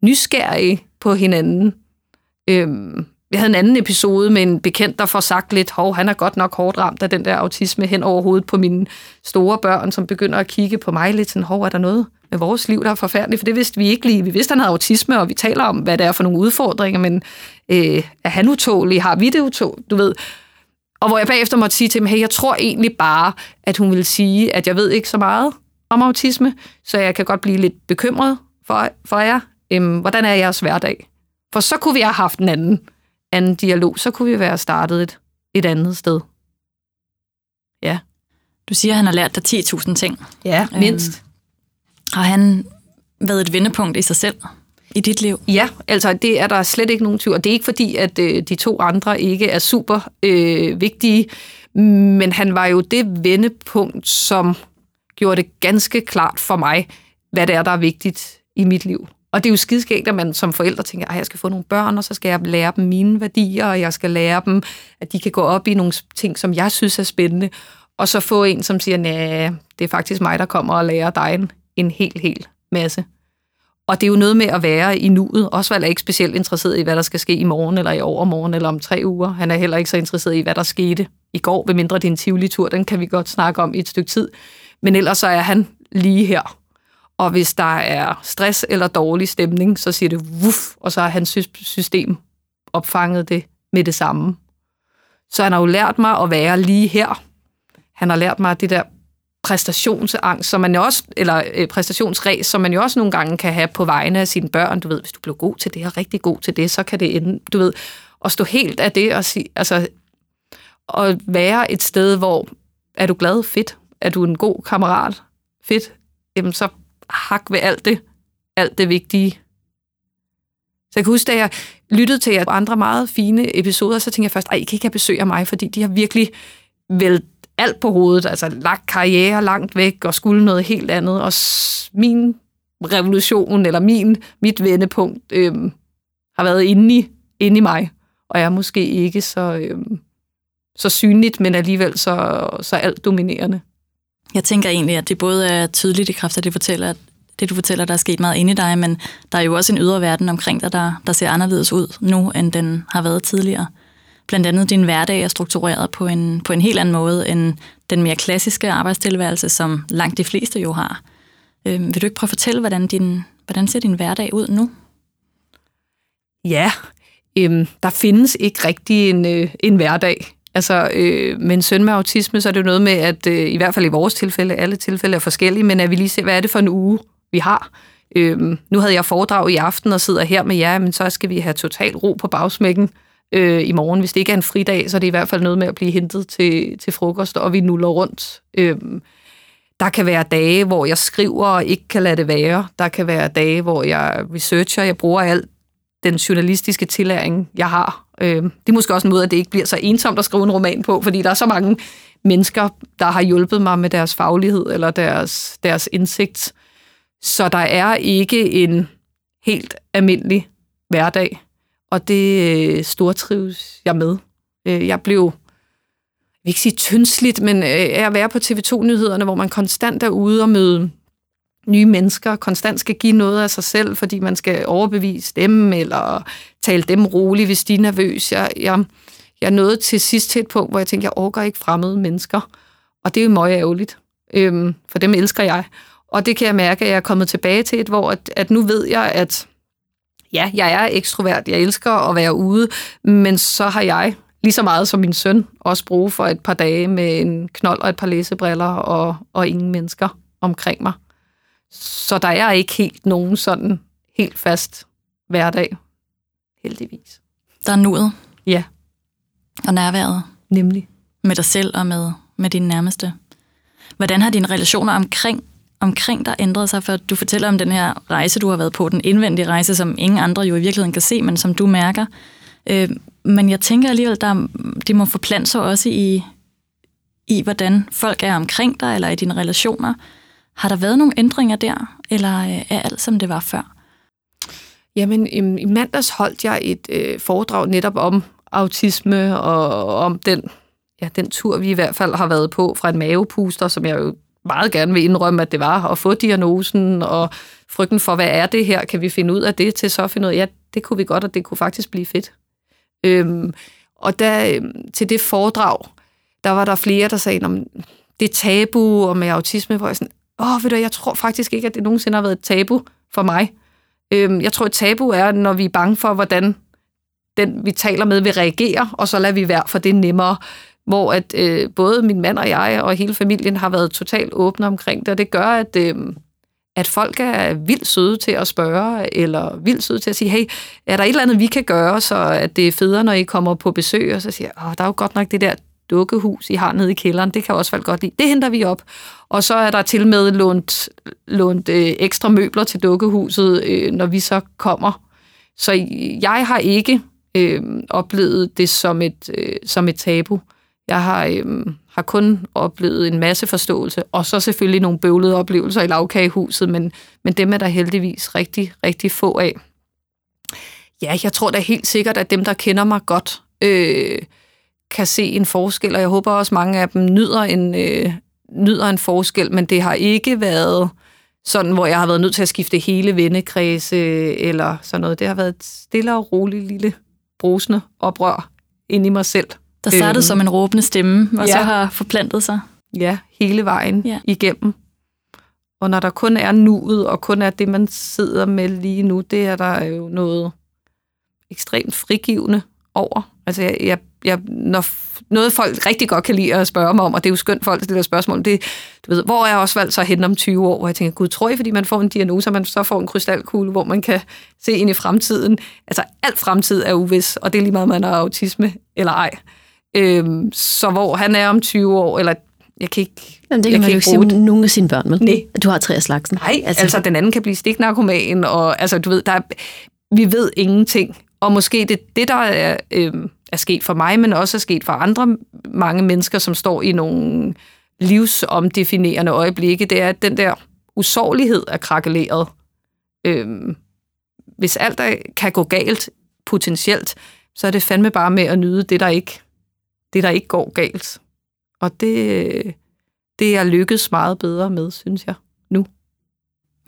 nysgerrige på hinanden. Øh, jeg havde en anden episode med en bekendt, der får sagt lidt, hov, han er godt nok hårdt ramt af den der autisme hen over hovedet på mine store børn, som begynder at kigge på mig lidt sådan, hov, er der noget med vores liv, der er forfærdeligt? For det vidste vi ikke lige. Vi vidste, han havde autisme, og vi taler om, hvad det er for nogle udfordringer, men øh, er han utålig? Har vi det utålig? Du ved. Og hvor jeg bagefter måtte sige til ham, hey, jeg tror egentlig bare, at hun vil sige, at jeg ved ikke så meget om autisme, så jeg kan godt blive lidt bekymret for, for jer. Øhm, hvordan er jeres hverdag? For så kunne vi have haft en anden anden dialog, så kunne vi være startet et, et andet sted. Ja. Du siger, at han har lært dig 10.000 ting. Ja, mindst. Øhm, har han været et vendepunkt i sig selv i dit liv? Ja, altså det er der slet ikke nogen tvivl. Og det er ikke fordi, at øh, de to andre ikke er super øh, vigtige, men han var jo det vendepunkt, som gjorde det ganske klart for mig, hvad det er, der er vigtigt i mit liv. Og det er jo skideskægt, at man som forældre tænker, at jeg skal få nogle børn, og så skal jeg lære dem mine værdier, og jeg skal lære dem, at de kan gå op i nogle ting, som jeg synes er spændende, og så få en, som siger, nej, det er faktisk mig, der kommer og lærer dig en, hel, hel masse. Og det er jo noget med at være i nuet. Osvald er ikke specielt interesseret i, hvad der skal ske i morgen, eller i overmorgen, eller om tre uger. Han er heller ikke så interesseret i, hvad der skete i går, ved mindre det er en Tivoli-tur. Den kan vi godt snakke om i et stykke tid. Men ellers så er han lige her og hvis der er stress eller dårlig stemning, så siger det wuff, og så har hans system opfanget det med det samme. Så han har jo lært mig at være lige her. Han har lært mig det der præstationsangst, som man jo også, eller øh, præstationsræs, som man jo også nogle gange kan have på vegne af sine børn. Du ved, hvis du bliver god til det og rigtig god til det, så kan det ende, du ved, at stå helt af det og sige, altså, at være et sted, hvor er du glad? Fedt. Er du en god kammerat? Fedt. Jamen, så hak ved alt det, alt det vigtige. Så jeg kan huske, da jeg lyttede til jer andre meget fine episoder, så tænkte jeg først, ej, I kan ikke have besøg af mig, fordi de har virkelig vel alt på hovedet, altså lagt karriere langt væk og skulle noget helt andet, og min revolution, eller min, mit vendepunkt, øhm, har været inde i, inde i mig, og jeg er måske ikke så, øhm, så synligt, men alligevel så, så alt dominerende. Jeg tænker egentlig, at det både er tydeligt i kraft af det, fortæller, det du fortæller, der er sket meget inde i dig, men der er jo også en ydre verden omkring dig, der, der ser anderledes ud nu, end den har været tidligere. Blandt andet din hverdag er struktureret på en, på en helt anden måde, end den mere klassiske arbejdstilværelse, som langt de fleste jo har. Øh, vil du ikke prøve at fortælle, hvordan, din, hvordan ser din hverdag ud nu? Ja, øhm, der findes ikke rigtig en, øh, en hverdag. Altså, øh, med en søn med autisme, så er det jo noget med, at øh, i hvert fald i vores tilfælde, alle tilfælde er forskellige, men at vi lige ser, hvad er det for en uge, vi har. Øhm, nu havde jeg foredrag i aften og sidder her med jer, men så skal vi have total ro på bagsmækken øh, i morgen. Hvis det ikke er en fridag, så er det i hvert fald noget med at blive hentet til, til frokost, og vi nuller rundt. Øh, der kan være dage, hvor jeg skriver og ikke kan lade det være. Der kan være dage, hvor jeg researcher, jeg bruger alt den journalistiske tillæring, jeg har. Øh, det er måske også en måde, at det ikke bliver så ensomt at skrive en roman på, fordi der er så mange mennesker, der har hjulpet mig med deres faglighed eller deres, deres indsigt. Så der er ikke en helt almindelig hverdag, og det øh, stortrives jeg med. Øh, jeg blev, jeg vil ikke sige tyndsligt, men øh, at være på TV2-nyhederne, hvor man konstant er ude og møde nye mennesker, konstant skal give noget af sig selv, fordi man skal overbevise dem, eller tale dem roligt, hvis de er nervøse. Jeg, jeg, jeg nåede til sidst til et punkt, hvor jeg tænkte, jeg overgår ikke fremmede mennesker. Og det er jo meget ærgerligt, øhm, for dem elsker jeg. Og det kan jeg mærke, at jeg er kommet tilbage til et, hvor at, at nu ved jeg, at ja, jeg er ekstrovert, jeg elsker at være ude, men så har jeg lige så meget som min søn også brug for et par dage med en knold og et par læsebriller og, og ingen mennesker omkring mig. Så der er ikke helt nogen sådan helt fast hverdag, heldigvis. Der er nuet. Ja. Og nærværet. Nemlig. Med dig selv og med, med dine nærmeste. Hvordan har dine relationer omkring, omkring dig ændrede sig? For du fortæller om den her rejse, du har været på, den indvendige rejse, som ingen andre jo i virkeligheden kan se, men som du mærker. Øh, men jeg tænker alligevel, der, det må forplante sig også i, i, hvordan folk er omkring dig, eller i dine relationer. Har der været nogle ændringer der, eller øh, er alt, som det var før? Jamen, i, i mandags holdt jeg et øh, foredrag netop om autisme og om den, ja, den tur, vi i hvert fald har været på fra en mavepuster, som jeg jo meget gerne vil indrømme, at det var at få diagnosen og frygten for, hvad er det her? Kan vi finde ud af det til så at finde ud af, ja, det kunne vi godt, og det kunne faktisk blive fedt. Øhm, og der, øhm, til det foredrag, der var der flere, der sagde, om det tabu og med autisme, hvor jeg sådan, åh, ved du, jeg tror faktisk ikke, at det nogensinde har været et tabu for mig. Øhm, jeg tror, et tabu er, når vi er bange for, hvordan den, vi taler med, vil reagere, og så lader vi være, for det er nemmere. Hvor at øh, både min mand og jeg og hele familien har været totalt åbne omkring det, og det gør, at, øh, at folk er vildt søde til at spørge, eller vildt søde til at sige, hey, er der et eller andet, vi kan gøre, så at det er federe, når I kommer på besøg, og så siger jeg, der er jo godt nok det der dukkehus, I har nede i kælderen, det kan også folk godt lide. Det henter vi op. Og så er der til med lånt, lånt øh, ekstra møbler til dukkehuset, øh, når vi så kommer. Så jeg har ikke øh, oplevet det som et, øh, som et tabu. Jeg har, øhm, har kun oplevet en masse forståelse, og så selvfølgelig nogle bøvlede oplevelser i lavkagehuset, men, men dem er der heldigvis rigtig, rigtig få af. Ja, jeg tror da helt sikkert, at dem, der kender mig godt, øh, kan se en forskel, og jeg håber også, at mange af dem nyder en, øh, nyder en forskel, men det har ikke været sådan, hvor jeg har været nødt til at skifte hele vennekredse eller sådan noget. Det har været et stille og roligt lille brusende oprør ind i mig selv. Der startede øhm, som en råbende stemme, og ja. så har forplantet sig. Ja, hele vejen ja. igennem. Og når der kun er nuet, og kun er det, man sidder med lige nu, det er der jo noget ekstremt frigivende over. Altså, jeg, jeg jeg, når noget folk rigtig godt kan lide at spørge mig om, og det er jo skønt folk stiller spørgsmål, det du ved, hvor er Osvald så hen om 20 år, hvor jeg tænker, gud, tror I, fordi man får en diagnose, og man så får en krystalkugle, hvor man kan se ind i fremtiden. Altså, alt fremtid er uvis, og det er lige meget, man har autisme eller ej. Øhm, så hvor han er om 20 år, eller jeg kan ikke... Jamen, det kan jeg man jo ikke sige om nogen af sine børn, med. Nej. Du har tre af slagsen. Nej, altså, altså den anden kan blive stiknarkoman, og altså, du ved, der er, vi ved ingenting. Og måske det, det der er, øh, er sket for mig, men også er sket for andre mange mennesker, som står i nogle livsomdefinerende øjeblikke, det er, at den der usårlighed er krakeleret. Øh, hvis alt der kan gå galt potentielt, så er det fandme bare med at nyde det, der ikke, det, der ikke går galt. Og det, det er lykkedes meget bedre med, synes jeg, nu.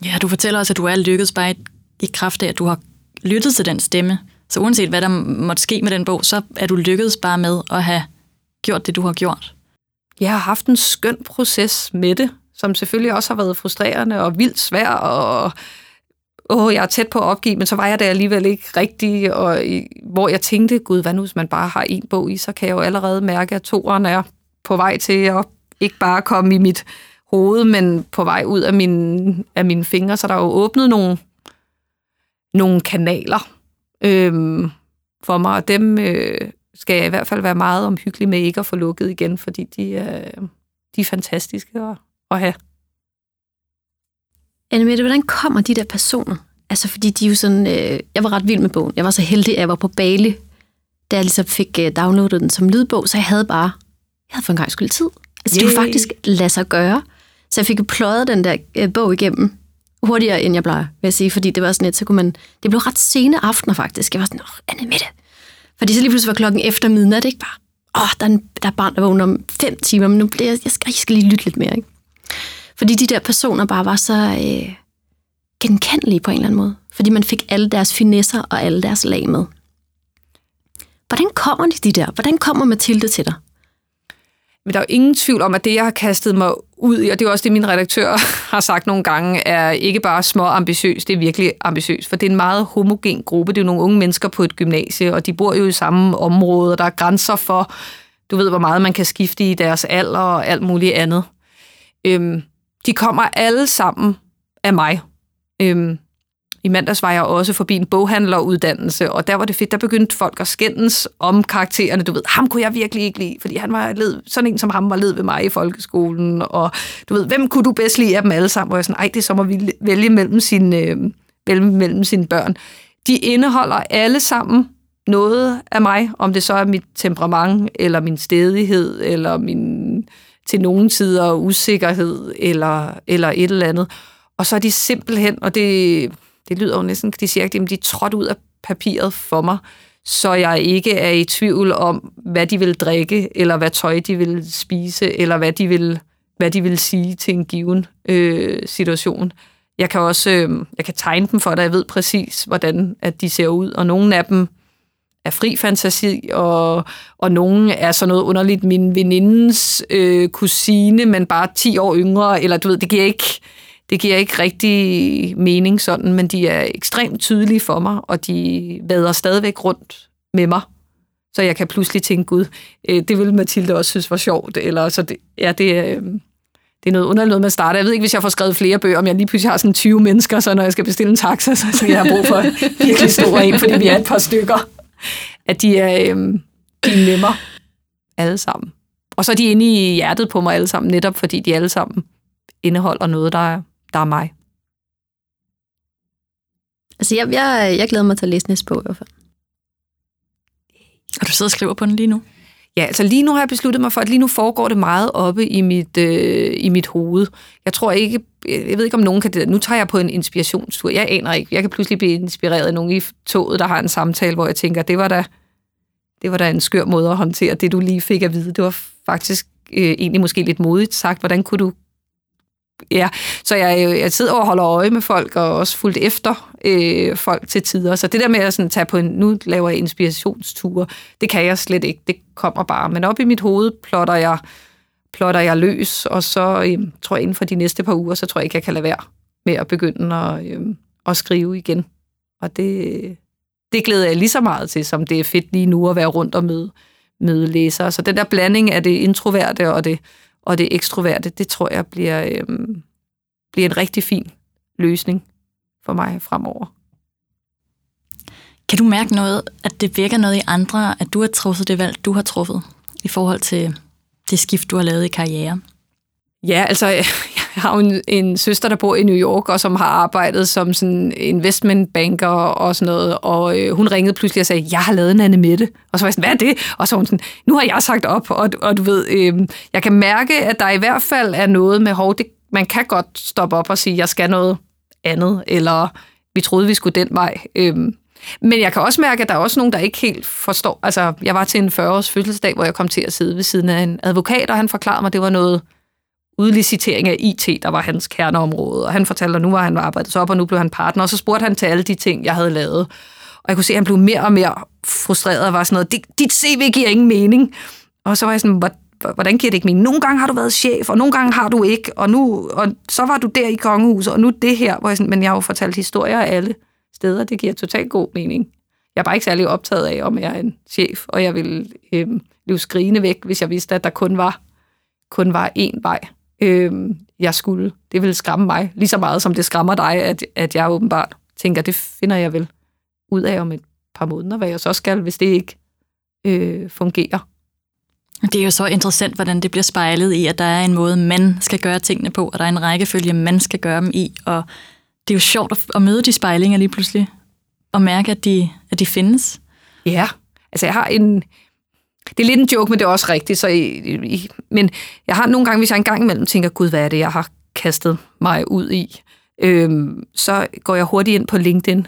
Ja, du fortæller også, at du er lykkedes bare i kraft af, at du har lyttet til den stemme, så uanset hvad der måtte ske med den bog, så er du lykkedes bare med at have gjort det, du har gjort. jeg har haft en skøn proces med det, som selvfølgelig også har været frustrerende og vildt svær, og åh, jeg er tæt på at opgive, men så var jeg der alligevel ikke rigtig, og i, hvor jeg tænkte, gud, hvad nu, hvis man bare har en bog i, så kan jeg jo allerede mærke, at toeren er på vej til at ikke bare komme i mit hoved, men på vej ud af mine, af mine fingre, så der er jo åbnet nogle, nogle kanaler øhm, for mig, og dem øh, skal jeg i hvert fald være meget omhyggelig med ikke at få lukket igen, fordi de øh, de er fantastiske at, at have. Annemette, hvordan kommer de der personer? Altså, fordi de er jo sådan... Øh, jeg var ret vild med bogen. Jeg var så heldig, at jeg var på Bali, da jeg ligesom fik øh, downloadet den som lydbog, så jeg havde bare... Jeg havde for en gang skyld tid. Altså, det kunne faktisk lade sig gøre. Så jeg fik pløjet den der øh, bog igennem hurtigere, end jeg plejer, vil jeg sige. Fordi det var sådan et, så kunne man... Det blev ret sene aftener, faktisk. Jeg var sådan, åh, Annemette. Fordi så lige pludselig var klokken efter midnat, ikke bare? Åh, der er, en, der er barn, der vågner om fem timer, men nu bliver jeg, jeg, skal, jeg skal lige lytte lidt mere, ikke? Fordi de der personer bare var så øh, genkendelige på en eller anden måde. Fordi man fik alle deres finesser og alle deres lag med. Hvordan kommer de, de der? Hvordan kommer Mathilde til dig? Men der er jo ingen tvivl om, at det, jeg har kastet mig ud i, og det er også det, min redaktør [LAUGHS] har sagt nogle gange, er ikke bare små ambitiøst, det er virkelig ambitiøst, for det er en meget homogen gruppe. Det er jo nogle unge mennesker på et gymnasie, og de bor jo i samme område, og der er grænser for, du ved, hvor meget man kan skifte i deres alder og alt muligt andet. Øhm, de kommer alle sammen af mig. Øhm, I mandags var jeg også forbi en boghandleruddannelse, og der var det fedt, der begyndte folk at skændes om karaktererne. Du ved, ham kunne jeg virkelig ikke lide, fordi han var led, sådan en som ham var led ved mig i folkeskolen, og du ved, hvem kunne du bedst lide af dem alle sammen? Og jeg sådan, ej, det er som at vælge mellem sine, øh, mellem sine børn. De indeholder alle sammen noget af mig, om det så er mit temperament, eller min stedighed, eller min til nogen tider usikkerhed eller, eller et eller andet. Og så er de simpelthen, og det, det lyder jo næsten, de siger, at de er trådt ud af papiret for mig, så jeg ikke er i tvivl om, hvad de vil drikke, eller hvad tøj de vil spise, eller hvad de vil, hvad de vil sige til en given øh, situation. Jeg kan også øh, jeg kan tegne dem for dig, jeg ved præcis, hvordan at de ser ud, og nogle af dem er fri fantasi, og, og nogen er sådan noget underligt min venindens øh, kusine, men bare 10 år yngre, eller du ved, det giver ikke, det giver ikke rigtig mening sådan, men de er ekstremt tydelige for mig, og de vader stadigvæk rundt med mig. Så jeg kan pludselig tænke, gud, øh, det ville Mathilde også synes var sjovt, eller så det, ja, det, øh, det er noget underligt noget, man starter. Jeg ved ikke, hvis jeg får skrevet flere bøger, om jeg lige pludselig har sådan 20 mennesker, så når jeg skal bestille en taxa, så skal jeg have brug for virkelig stor en, fordi vi er et par stykker at de er, øhm, de er nemmere alle sammen. Og så er de inde i hjertet på mig alle sammen, netop fordi de alle sammen indeholder noget, der er, der er mig. Altså, jeg, jeg, jeg glæder mig til at læse næste bog i hvert fald. Og du sidder og skriver på den lige nu? Ja, altså lige nu har jeg besluttet mig for, at lige nu foregår det meget oppe i mit, øh, i mit hoved. Jeg tror ikke, jeg ved ikke om nogen kan det. Nu tager jeg på en inspirationstur. Jeg aner ikke. Jeg kan pludselig blive inspireret af nogen i toget, der har en samtale, hvor jeg tænker, det var da, det var da en skør måde at håndtere det, du lige fik at vide. Det var faktisk øh, egentlig måske lidt modigt sagt. Hvordan kunne du ja, så jeg, øh, jeg sidder og holder øje med folk, og også fuldt efter øh, folk til tider. Så det der med at sådan, tage på en, nu laver jeg inspirationsture, det kan jeg slet ikke. Det kommer bare. Men op i mit hoved plotter jeg, plotter jeg løs, og så øh, tror jeg inden for de næste par uger, så tror jeg ikke, jeg kan lade være med at begynde at, øh, at skrive igen. Og det, det glæder jeg lige så meget til, som det er fedt lige nu at være rundt og møde, møde læsere. Så den der blanding af det introverte og det og det ekstroverte, det tror jeg bliver, øhm, bliver en rigtig fin løsning for mig fremover. Kan du mærke noget, at det virker noget i andre, at du har truffet det valg, du har truffet, i forhold til det skift, du har lavet i karriere? Ja, altså, jeg [LAUGHS] har jo en, en søster, der bor i New York, og som har arbejdet som sådan investmentbanker og sådan noget, og øh, hun ringede pludselig og sagde, jeg har lavet en Annemette. Og så var jeg sådan, hvad er det? Og så var hun sådan, nu har jeg sagt op, og, og du ved, øh, jeg kan mærke, at der i hvert fald er noget med, hov, det, man kan godt stoppe op og sige, jeg skal noget andet, eller vi troede, vi skulle den vej. Øh, men jeg kan også mærke, at der er også nogen, der ikke helt forstår. Altså, jeg var til en 40-års fødselsdag, hvor jeg kom til at sidde ved siden af en advokat, og han forklarede mig, at det var noget udlicitering af IT, der var hans kerneområde. Og han fortalte, at nu var han arbejdet op, og nu blev han partner. Og så spurgte han til alle de ting, jeg havde lavet. Og jeg kunne se, at han blev mere og mere frustreret og var sådan noget, dit CV giver ingen mening. Og så var jeg sådan, hvordan giver det ikke mening? Nogle gange har du været chef, og nogle gange har du ikke, og, nu, og så var du der i kongehuset, og nu det her. Hvor jeg sådan, men jeg har jo fortalt historier af alle steder, det giver totalt god mening. Jeg er bare ikke særlig optaget af, om jeg er en chef, og jeg vil øh, løbe skrigende væk, hvis jeg vidste, at der kun var, kun var én vej, øh, jeg skulle. Det ville skræmme mig lige så meget, som det skræmmer dig, at, at jeg åbenbart tænker, det finder jeg vel ud af om et par måneder, hvad jeg så skal, hvis det ikke øh, fungerer. Det er jo så interessant, hvordan det bliver spejlet i, at der er en måde, man skal gøre tingene på, og der er en rækkefølge, man skal gøre dem i. Og det er jo sjovt at møde de spejlinger lige pludselig, og mærke, at de, at de findes. Ja, altså jeg har en... Det er lidt en joke, men det er også rigtigt. Så i, i, men jeg har nogle gange, hvis jeg engang imellem tænker, gud, hvad er det, jeg har kastet mig ud i, øhm, så går jeg hurtigt ind på LinkedIn,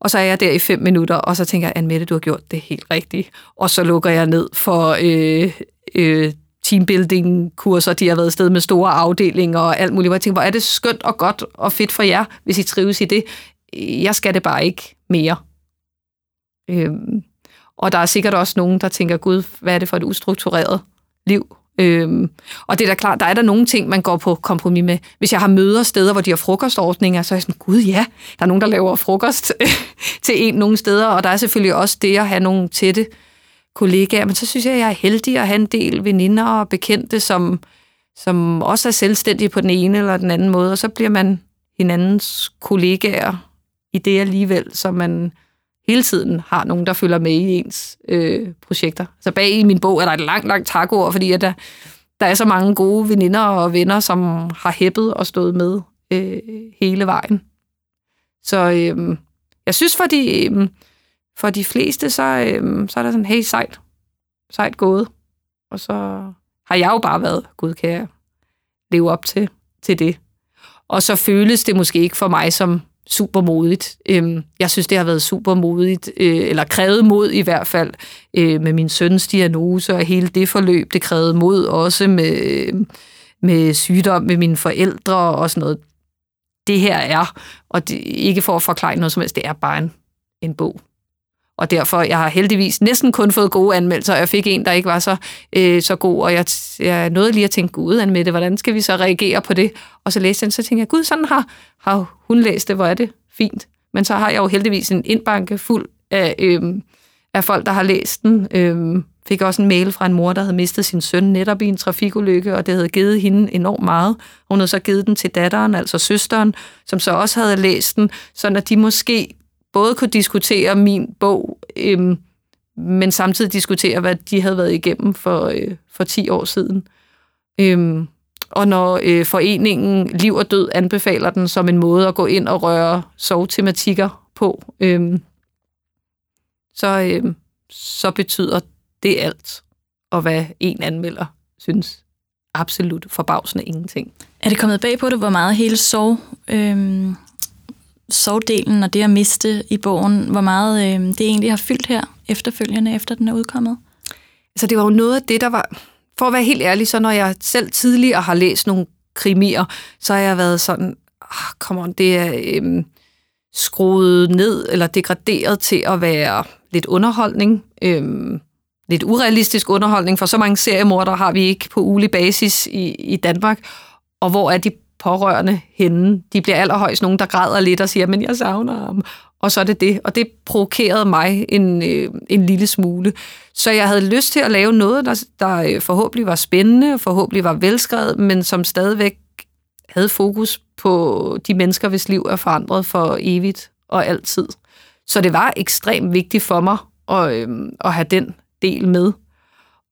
og så er jeg der i fem minutter, og så tænker jeg, Anne du har gjort det helt rigtigt. Og så lukker jeg ned for øh, øh, teambuilding-kurser, de har været sted med store afdelinger og alt muligt. Og jeg tænker, hvor er det skønt og godt og fedt for jer, hvis I trives i det. Jeg skal det bare ikke mere. Øhm, og der er sikkert også nogen, der tænker, gud, hvad er det for et ustruktureret liv, Øhm, og det er da klart, der er der nogle ting, man går på kompromis med. Hvis jeg har møder steder, hvor de har frokostordninger, så er jeg sådan, gud ja, der er nogen, der laver frokost [LAUGHS] til en nogle steder, og der er selvfølgelig også det at have nogle tætte kollegaer, men så synes jeg, at jeg er heldig at have en del veninder og bekendte, som, som også er selvstændige på den ene eller den anden måde, og så bliver man hinandens kollegaer i det alligevel, så man hele tiden har nogen, der følger med i ens øh, projekter. Så bag i min bog er der et langt, langt takord, fordi at der, der er så mange gode veninder og venner, som har hæppet og stået med øh, hele vejen. Så øh, jeg synes for de, øh, for de fleste, så, øh, så er der sådan, hey, sejt, sejt gået. Og så har jeg jo bare været, gud, kan jeg leve op til, til det. Og så føles det måske ikke for mig som super modigt. Øhm, jeg synes, det har været super modigt, øh, eller krævet mod i hvert fald, øh, med min søns diagnose og hele det forløb. Det krævede mod også med, med sygdom med mine forældre og sådan noget. Det her er, og det, ikke for at forklare noget som helst, det er bare en, en bog. Og derfor, jeg har heldigvis næsten kun fået gode anmeldelser, og jeg fik en, der ikke var så, øh, så god, og jeg, jeg nåede lige at tænke, gud, Anmette, hvordan skal vi så reagere på det? Og så læste jeg den, så tænkte jeg, gud, sådan har, har hun læst det, hvor er det fint. Men så har jeg jo heldigvis en indbanke fuld af, øh, af folk, der har læst den. Øh, fik også en mail fra en mor, der havde mistet sin søn netop i en trafikulykke, og det havde givet hende enormt meget. Hun havde så givet den til datteren, altså søsteren, som så også havde læst den, så at de måske både kunne diskutere min bog, øhm, men samtidig diskutere, hvad de havde været igennem for, øh, for 10 år siden. Øhm, og når øh, foreningen Liv og Død anbefaler den som en måde at gå ind og røre sovtematikker på, øhm, så, øh, så betyder det alt, og hvad en anmelder synes absolut forbavsende ingenting. Er det kommet bag på det, hvor meget hele sov, øhm, sorgdelen og det at miste i bogen, hvor meget øh, det egentlig har fyldt her efterfølgende, efter den er udkommet? Altså det var jo noget af det, der var... For at være helt ærlig, så når jeg selv tidligere har læst nogle krimier, så har jeg været sådan, ah, come on, det er øh, skruet ned eller degraderet til at være lidt underholdning. Øh, lidt urealistisk underholdning, for så mange seriemordere har vi ikke på ulig basis i, i Danmark. Og hvor er de pårørende henne. De bliver allerhøjst nogen, der græder lidt og siger, men jeg savner ham. Og så er det det. Og det provokerede mig en, øh, en lille smule. Så jeg havde lyst til at lave noget, der, der øh, forhåbentlig var spændende, forhåbentlig var velskrevet, men som stadigvæk havde fokus på de mennesker, hvis liv er forandret for evigt og altid. Så det var ekstremt vigtigt for mig at, øh, at have den del med.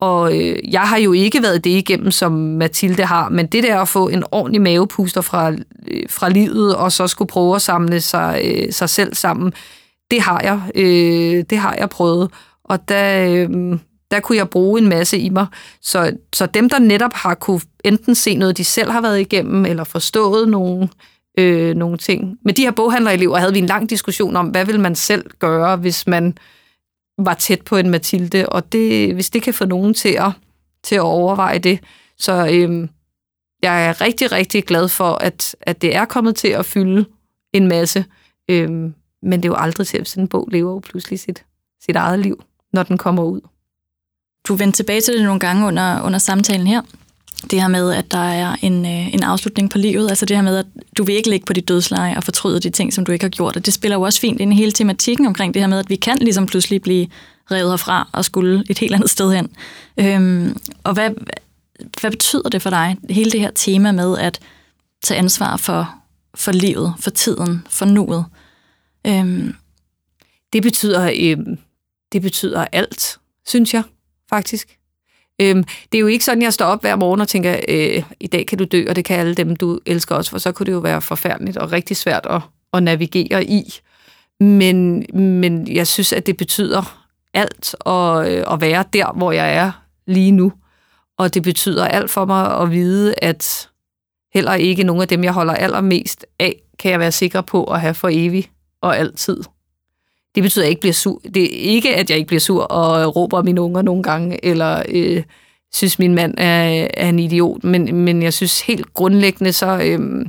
Og øh, jeg har jo ikke været det igennem, som Mathilde har, men det der at få en ordentlig mavepuster fra, øh, fra livet, og så skulle prøve at samle sig, øh, sig selv sammen, det har jeg. Øh, det har jeg prøvet. Og der, øh, der kunne jeg bruge en masse i mig. Så, så dem, der netop har kunne enten se noget, de selv har været igennem, eller forstået nogle, øh, nogle ting. Med de her boghandlerelever havde vi en lang diskussion om, hvad vil man selv gøre, hvis man øh, var tæt på en Mathilde, og det, hvis det kan få nogen til at, til at overveje det, så øhm, jeg er rigtig, rigtig glad for, at, at det er kommet til at fylde en masse, øhm, men det er jo aldrig til, at sådan en bog lever jo pludselig sit, sit eget liv, når den kommer ud. du vendte tilbage til det nogle gange under, under samtalen her. Det her med, at der er en, øh, en afslutning på livet. Altså det her med, at du vil ikke ligge på dit dødsleje og fortryde de ting, som du ikke har gjort. Og det spiller jo også fint ind i hele tematikken omkring det her med, at vi kan ligesom pludselig blive revet herfra og skulle et helt andet sted hen. Øhm, og hvad, hvad betyder det for dig, hele det her tema med at tage ansvar for, for livet, for tiden, for nuet? Øhm. Det betyder, øh, det betyder alt, synes jeg faktisk. Øhm, det er jo ikke sådan, jeg står op hver morgen og tænker, øh, i dag kan du dø, og det kan alle dem, du elsker også, for så kunne det jo være forfærdeligt og rigtig svært at, at navigere i. Men, men jeg synes, at det betyder alt at, øh, at være der, hvor jeg er lige nu. Og det betyder alt for mig at vide, at heller ikke nogen af dem, jeg holder allermest af, kan jeg være sikker på at have for evigt og altid. Det betyder, at jeg ikke bliver sur. Det er ikke, at jeg ikke bliver sur og råber mine unger nogle gange, eller øh, synes, min mand er, er en idiot. Men, men jeg synes helt grundlæggende, så, øh,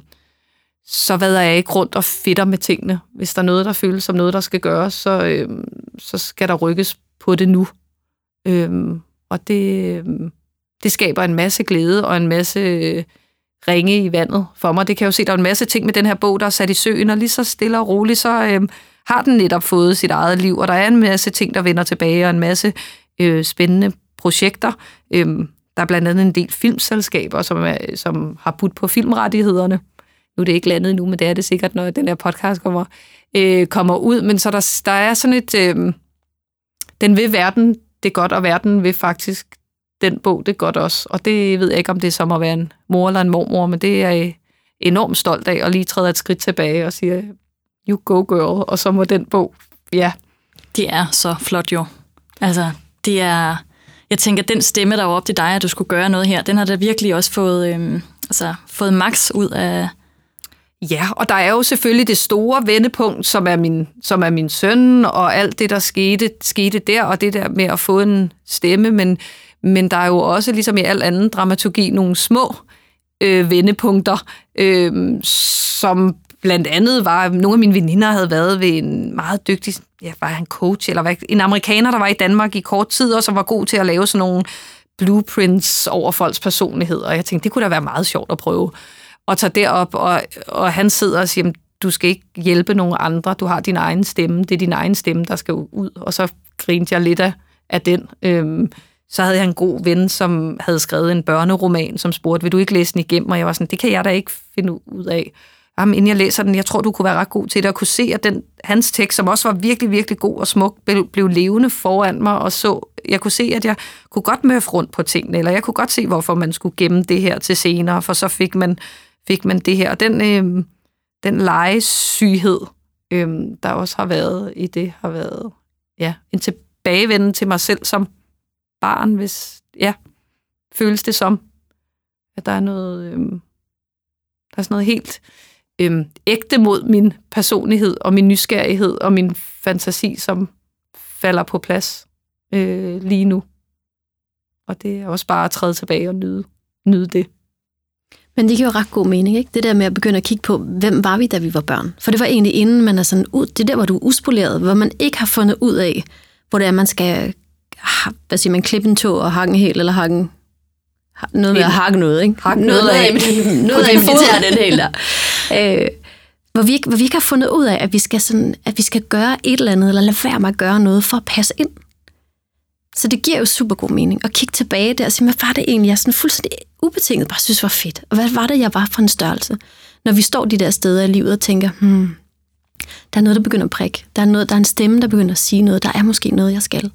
så vader jeg ikke rundt og fitter med tingene. Hvis der er noget, der føles som noget, der skal gøres, så, øh, så skal der rykkes på det nu. Øh, og det, øh, det skaber en masse glæde og en masse øh, ringe i vandet for mig. Det kan jeg jo se, der er en masse ting med den her bog, der er sat i søen, og lige så stille og roligt, så øh, har den netop fået sit eget liv, og der er en masse ting, der vender tilbage, og en masse øh, spændende projekter. Øh, der er blandt andet en del filmselskaber, som, er, som har budt på filmrettighederne. Nu er det ikke landet nu, men det er det sikkert, når den her podcast kommer, øh, kommer ud. Men så der, der er sådan et... Øh, den vil verden det godt, og verden vil faktisk den bog det godt også. Og det ved jeg ikke, om det er som at være en mor eller en mormor, men det er jeg enormt stolt af, og lige træde et skridt tilbage og siger, you go girl, og så må den bog, ja. Det er så flot jo. Altså, det er, jeg tænker, den stemme, der var op til dig, at du skulle gøre noget her, den har da virkelig også fået, øhm, altså, fået max ud af, Ja, og der er jo selvfølgelig det store vendepunkt, som er min, som er min søn, og alt det, der skete, skete der, og det der med at få en stemme, men, men der er jo også, ligesom i al anden dramaturgi, nogle små øh, vendepunkter, øh, som blandt andet var, nogle af mine veninder havde været ved en meget dygtig, ja, var han coach, eller var en amerikaner, der var i Danmark i kort tid, og som var god til at lave sådan nogle blueprints over folks personlighed, og jeg tænkte, det kunne da være meget sjovt at prøve og tager derop, og, og han sidder og siger, du skal ikke hjælpe nogen andre, du har din egen stemme, det er din egen stemme, der skal ud. Og så grinte jeg lidt af, af den. Øhm, så havde jeg en god ven, som havde skrevet en børneroman, som spurgte, vil du ikke læse den igennem? Og jeg var sådan, det kan jeg da ikke finde ud af ham, inden jeg læser den, jeg tror, du kunne være ret god til det, og kunne se, at den, hans tekst, som også var virkelig, virkelig god og smuk, blev, blev levende foran mig, og så, jeg kunne se, at jeg kunne godt møffe rundt på tingene, eller jeg kunne godt se, hvorfor man skulle gemme det her til senere, for så fik man fik man det her. Og den, øh, den legesyghed, øh, der også har været i det, har været ja, en tilbagevenden til mig selv som barn, hvis, ja, føles det som, at der er noget, øh, der er sådan noget helt øh, ægte mod min personlighed og min nysgerrighed og min fantasi, som falder på plads øh, lige nu. Og det er også bare at træde tilbage og nyde, nyde det. Men det giver jo ret god mening, ikke? Det der med at begynde at kigge på, hvem var vi, da vi var børn? For det var egentlig inden man er sådan ud, det der, hvor du er uspoleret, hvor man ikke har fundet ud af, hvor det er, man skal, hvad siger man, klippe en tog og hakke en hel, eller hakke noget med at hakke noget, ikke? Hakke noget, noget af, [LAUGHS] af, noget af den hel der. Øh, hvor vi, ikke, hvor vi ikke har fundet ud af, at vi, skal sådan, at vi skal gøre et eller andet, eller lade være med at gøre noget for at passe ind. Så det giver jo super god mening at kigge tilbage der og sige, hvad var det egentlig, jeg sådan fuldstændig ubetinget bare synes var fedt? Og hvad var det, jeg var for en størrelse? Når vi står de der steder i livet og tænker, hmm, der er noget, der begynder at prikke. Der er, noget, der er en stemme, der begynder at sige noget. Der er måske noget, jeg skal.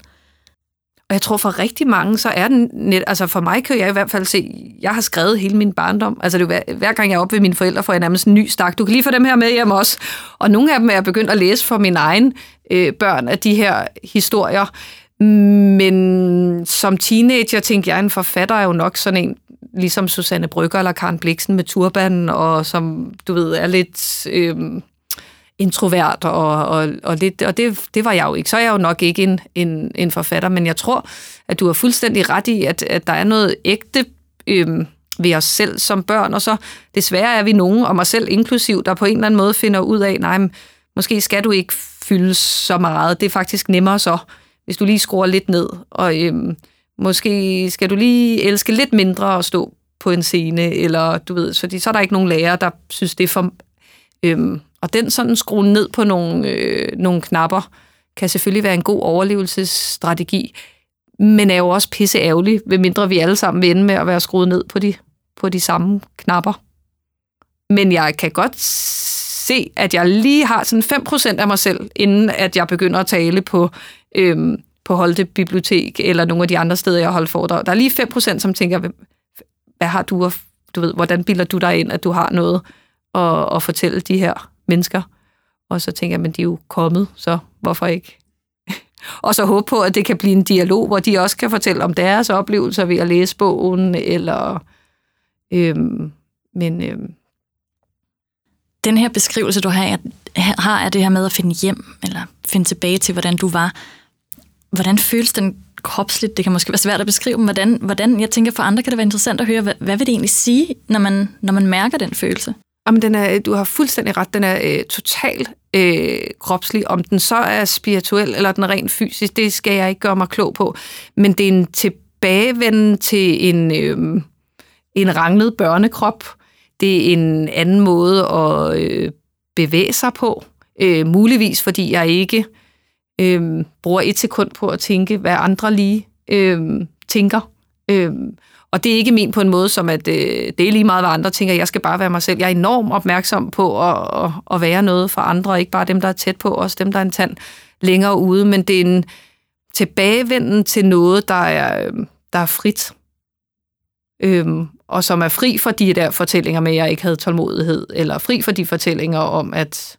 Og jeg tror for rigtig mange, så er den net, altså for mig kan jeg i hvert fald se, jeg har skrevet hele min barndom. Altså det hver, hver gang jeg er oppe ved mine forældre, får jeg nærmest en ny stak. Du kan lige få dem her med hjem også. Og nogle af dem er jeg begyndt at læse for mine egne øh, børn af de her historier. Men som teenager tænkte jeg, en forfatter er jo nok sådan en, ligesom Susanne Brygger eller Karen Bliksen med turbanen, og som, du ved, er lidt øh, introvert, og, og, og, lidt, og det, det var jeg jo ikke. Så er jeg jo nok ikke en, en, en forfatter, men jeg tror, at du har fuldstændig ret i, at, at der er noget ægte øh, ved os selv som børn, og så desværre er vi nogen, og mig selv inklusiv, der på en eller anden måde finder ud af, nej, men, måske skal du ikke fylde så meget. Det er faktisk nemmere så, hvis du lige skruer lidt ned, og øhm, måske skal du lige elske lidt mindre at stå på en scene, eller du ved, fordi så er der ikke nogen lærer, der synes, det er for... Øhm, og den sådan skrue ned på nogle, øh, nogle knapper, kan selvfølgelig være en god overlevelsesstrategi, men er jo også pisse ærgerlig, ved mindre vi alle sammen vil ende med at være skruet ned på de, på de samme knapper. Men jeg kan godt se, at jeg lige har sådan 5% af mig selv, inden at jeg begynder at tale på, øhm, på Holte Bibliotek, eller nogle af de andre steder, jeg holder foredrag. Der er lige 5%, som tænker, hvad har du, du ved, hvordan bilder du dig ind, at du har noget at, at fortælle de her mennesker? Og så tænker jeg, men de er jo kommet, så hvorfor ikke? [LAUGHS] og så håbe på, at det kan blive en dialog, hvor de også kan fortælle om deres oplevelser ved at læse bogen, eller... Øhm, men øhm, den her beskrivelse, du har, har af det her med at finde hjem, eller finde tilbage til, hvordan du var, hvordan føles den kropsligt? Det kan måske være svært at beskrive, men hvordan, hvordan jeg tænker for andre kan det være interessant at høre, hvad, hvad vil det egentlig sige, når man, når man mærker den følelse? Jamen, den er, du har fuldstændig ret. Den er øh, totalt øh, kropslig. Om den så er spirituel eller den er rent fysisk, det skal jeg ikke gøre mig klog på. Men det er en tilbagevenden til en, øh, en ranglet børnekrop, det er en anden måde at øh, bevæge sig på. Øh, muligvis fordi jeg ikke øh, bruger et sekund på at tænke, hvad andre lige øh, tænker. Øh, og det er ikke min på en måde, som at øh, det er lige meget, hvad andre tænker. Jeg skal bare være mig selv. Jeg er enormt opmærksom på at, at, at være noget for andre, ikke bare dem, der er tæt på, også dem, der er en tand længere ude. Men det er en tilbagevenden til noget, der er, øh, der er frit. Øhm, og som er fri for de der fortællinger med, at jeg ikke havde tålmodighed, eller fri for de fortællinger om, at,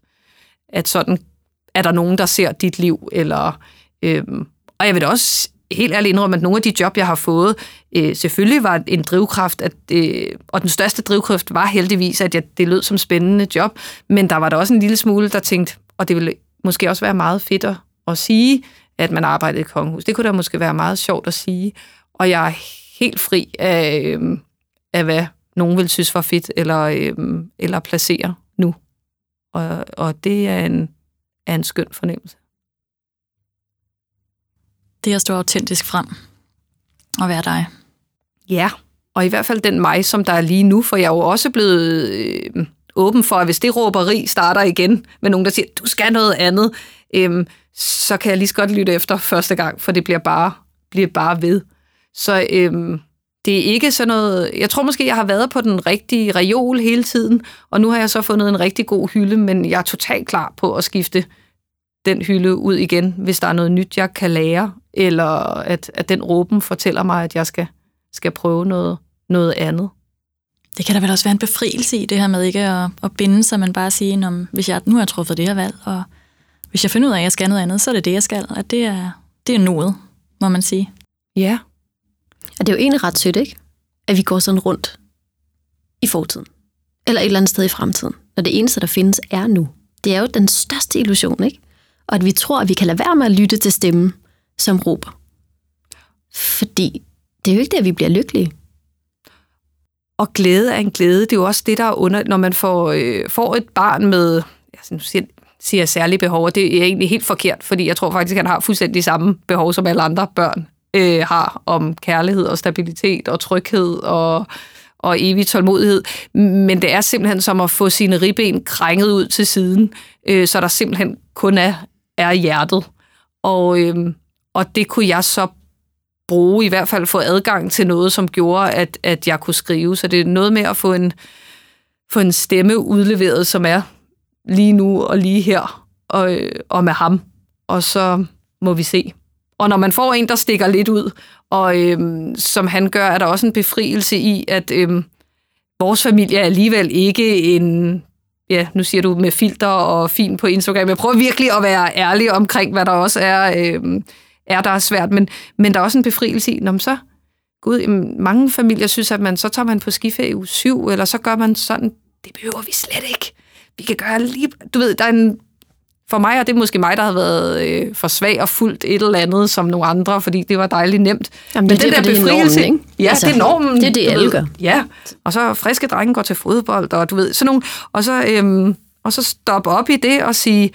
at sådan er der nogen, der ser dit liv, eller... Øhm, og jeg vil da også helt ærligt indrømme, at nogle af de job, jeg har fået, øh, selvfølgelig var en drivkraft, at, øh, og den største drivkraft var heldigvis, at jeg, det lød som spændende job, men der var der også en lille smule, der tænkte, og det ville måske også være meget fedt at, at sige, at man arbejdede i kongehus. Det kunne da måske være meget sjovt at sige, og jeg er helt fri af, øh, af hvad nogen vil synes var fedt, eller, øh, eller placere nu. Og, og det er en, er en skøn fornemmelse. Det er at stå autentisk frem og være dig. Ja, og i hvert fald den mig, som der er lige nu, for jeg er jo også blevet øh, åben for, at hvis det råberi starter igen med nogen, der siger, du skal noget andet, øh, så kan jeg lige så godt lytte efter første gang, for det bliver bare, bliver bare ved. Så øh, det er ikke sådan noget... Jeg tror måske, jeg har været på den rigtige reol hele tiden, og nu har jeg så fundet en rigtig god hylde, men jeg er totalt klar på at skifte den hylde ud igen, hvis der er noget nyt, jeg kan lære, eller at, at den råben fortæller mig, at jeg skal, skal prøve noget, noget andet. Det kan da vel også være en befrielse i det her med ikke at, at binde sig, men bare sige, om, hvis jeg nu har truffet det her valg, og hvis jeg finder ud af, at jeg skal noget andet, så er det det, jeg skal. At det er, det er noget, må man sige. Ja, og det er jo egentlig ret sødt, ikke? At vi går sådan rundt i fortiden. Eller et eller andet sted i fremtiden. Når det eneste, der findes, er nu. Det er jo den største illusion, ikke? Og at vi tror, at vi kan lade være med at lytte til stemmen, som råber. Fordi det er jo ikke det, at vi bliver lykkelige. Og glæde er en glæde. Det er jo også det, der er under, når man får, øh, får et barn med, altså nu siger, siger særlige behov, og det er egentlig helt forkert, fordi jeg tror faktisk, at han har fuldstændig samme behov som alle andre børn øh, har om kærlighed og stabilitet og tryghed og, og evig tålmodighed. Men det er simpelthen som at få sine ribben krænget ud til siden, øh, så der simpelthen kun er, er hjertet. Og, øh, og det kunne jeg så bruge, i hvert fald få adgang til noget, som gjorde, at, at jeg kunne skrive. Så det er noget med at få en, få en stemme udleveret, som er lige nu og lige her, og, øh, og med ham. Og så må vi se. Og når man får en, der stikker lidt ud, og øhm, som han gør, er der også en befrielse i, at øhm, vores familie er alligevel ikke en, ja, nu siger du med filter og fin på Instagram. Jeg prøver virkelig at være ærlig omkring, hvad der også er, øhm, er der er svært, men, men der er også en befrielse i, når man så, gud, mange familier synes, at man så tager man på skiferie i uge 7, eller så gør man sådan, det behøver vi slet ikke. Vi kan gøre lige, du ved, der er en for mig er det måske mig, der har været øh, for svag og fuldt et eller andet som nogle andre, fordi det var dejligt nemt. Jamen, Men det, den der befrielse, det er normen, ikke? Ja, altså, det er normen. Det er det, alle gør. Ja, og så friske drenge går til fodbold, og du ved, sådan nogle, og så, øhm, og så stoppe op i det og sige,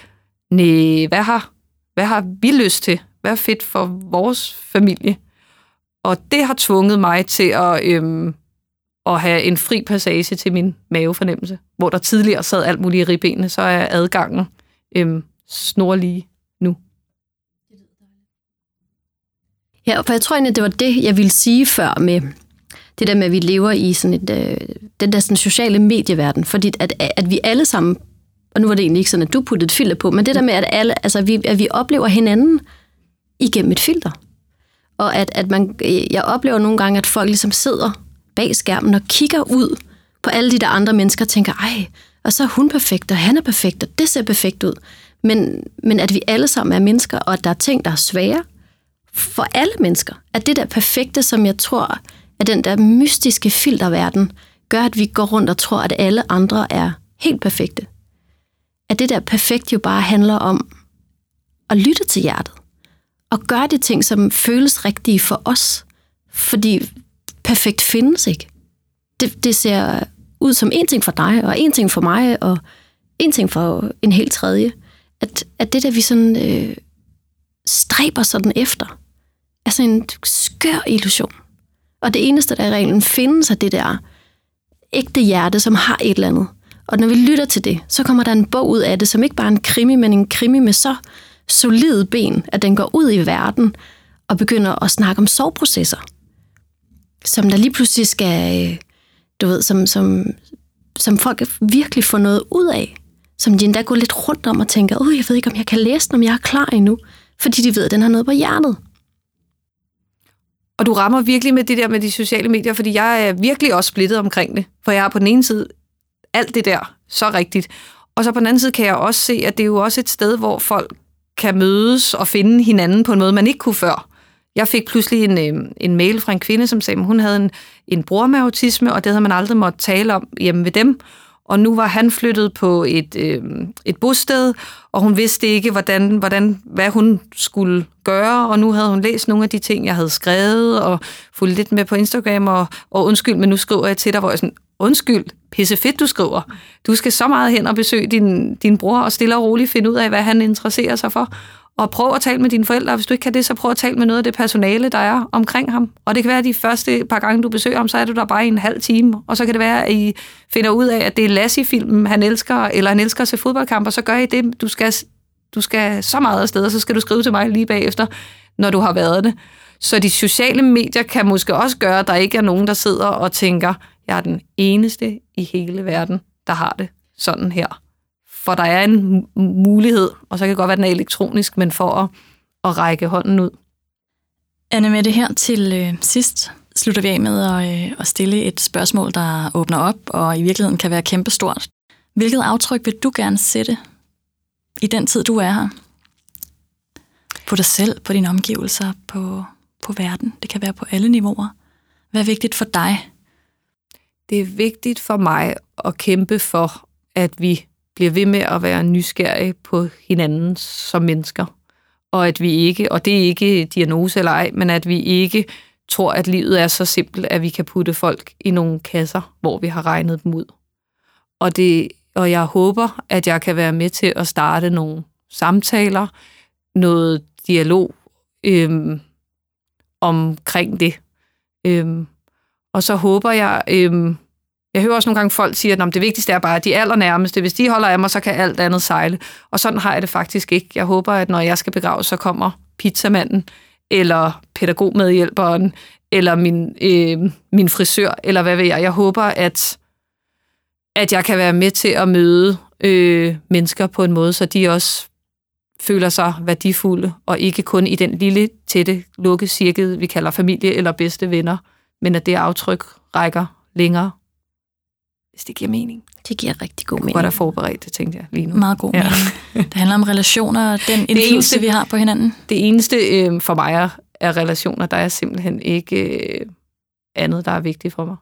nej, hvad har, hvad har vi lyst til? Hvad er fedt for vores familie? og det har tvunget mig til at, øhm, at have en fri passage til min mavefornemmelse. Hvor der tidligere sad alt muligt i ribbenene, så er adgangen øhm, snorlige nu. Ja, for jeg tror egentlig, det var det, jeg ville sige før med det der med, at vi lever i sådan et, øh, den der sådan sociale medieverden. Fordi at, at vi alle sammen, og nu var det egentlig ikke sådan, at du puttede et filter på, men det der med, at, alle, altså, vi, at vi oplever hinanden igennem et filter. Og at, at man, øh, jeg oplever nogle gange, at folk ligesom sidder bag skærmen og kigger ud på alle de der andre mennesker og tænker, ej, og så er hun perfekt, og han er perfekt, og det ser perfekt ud. Men, men at vi alle sammen er mennesker, og at der er ting, der er svære for alle mennesker. At det der perfekte, som jeg tror, at den der mystiske filterverden, gør, at vi går rundt og tror, at alle andre er helt perfekte. At det der perfekt jo bare handler om at lytte til hjertet. Og gøre de ting, som føles rigtige for os. Fordi perfekt findes ikke. Det, det ser ud som en ting for dig, og en ting for mig, og en ting for en helt tredje. At, at det der, vi sådan øh, stræber sådan efter, er sådan en skør illusion. Og det eneste, der i reglen findes, er det der ægte hjerte, som har et eller andet. Og når vi lytter til det, så kommer der en bog ud af det, som ikke bare er en krimi, men en krimi med så solide ben, at den går ud i verden og begynder at snakke om soveprocesser, som der lige pludselig skal, du ved, som, som, som folk virkelig får noget ud af, som de endda går lidt rundt om og tænker, åh, jeg ved ikke, om jeg kan læse den, om jeg er klar endnu, fordi de ved, at den har noget på hjertet. Og du rammer virkelig med det der med de sociale medier, fordi jeg er virkelig også splittet omkring det. For jeg har på den ene side alt det der, så rigtigt. Og så på den anden side kan jeg også se, at det er jo også et sted, hvor folk kan mødes og finde hinanden på en måde, man ikke kunne før. Jeg fik pludselig en, øh, en mail fra en kvinde, som sagde, at hun havde en, en bror med autisme, og det havde man aldrig måtte tale om hjemme ved dem. Og nu var han flyttet på et, øh, et bosted, og hun vidste ikke, hvordan, hvordan, hvad hun skulle gøre, og nu havde hun læst nogle af de ting, jeg havde skrevet, og fulgt lidt med på Instagram, og, og undskyld, men nu skriver jeg til dig, hvor jeg sådan, undskyld, pisse fedt, du skriver. Du skal så meget hen og besøge din, din bror, og stille og roligt finde ud af, hvad han interesserer sig for. Og prøv at tale med dine forældre. Hvis du ikke kan det, så prøv at tale med noget af det personale, der er omkring ham. Og det kan være, at de første par gange, du besøger ham, så er du der bare i en halv time. Og så kan det være, at I finder ud af, at det er Lassie-filmen, han elsker, eller han elsker at se fodboldkamp, og så gør I det. Du skal, du skal så meget afsted, og så skal du skrive til mig lige bagefter, når du har været det. Så de sociale medier kan måske også gøre, at der ikke er nogen, der sidder og tænker, jeg er den eneste i hele verden, der har det sådan her for der er en mulighed, og så kan det godt være, at den er elektronisk, men for at, at række hånden ud. Anne, med det her til øh, sidst slutter vi af med at, øh, at stille et spørgsmål, der åbner op, og i virkeligheden kan være kæmpestort. Hvilket aftryk vil du gerne sætte i den tid, du er her? På dig selv, på dine omgivelser, på, på verden. Det kan være på alle niveauer. Hvad er vigtigt for dig? Det er vigtigt for mig at kæmpe for, at vi bliver ved med at være nysgerrige på hinanden som mennesker. Og at vi ikke, og det er ikke diagnose eller ej, men at vi ikke tror, at livet er så simpelt, at vi kan putte folk i nogle kasser, hvor vi har regnet dem ud. Og, det, og jeg håber, at jeg kan være med til at starte nogle samtaler, noget dialog øhm, omkring det. Øhm, og så håber jeg, øhm, jeg hører også nogle gange folk sige, at det vigtigste er bare, at de allernærmeste, hvis de holder af mig, så kan alt andet sejle. Og sådan har jeg det faktisk ikke. Jeg håber, at når jeg skal begraves, så kommer pizzamanden, eller pædagogmedhjælperen, eller min, øh, min frisør, eller hvad ved jeg. Jeg håber, at, at jeg kan være med til at møde øh, mennesker på en måde, så de også føler sig værdifulde, og ikke kun i den lille, tætte, lukkede cirkel, vi kalder familie eller bedste venner, men at det aftryk rækker længere hvis det giver mening. Det giver rigtig god mening. Godt at forberedt det, tænkte jeg lige nu. Meget god ja. mening. [LAUGHS] Det handler om relationer og den indflydelse, eneste, vi har på hinanden. Det eneste øh, for mig er, er relationer. Der er simpelthen ikke øh, andet, der er vigtigt for mig.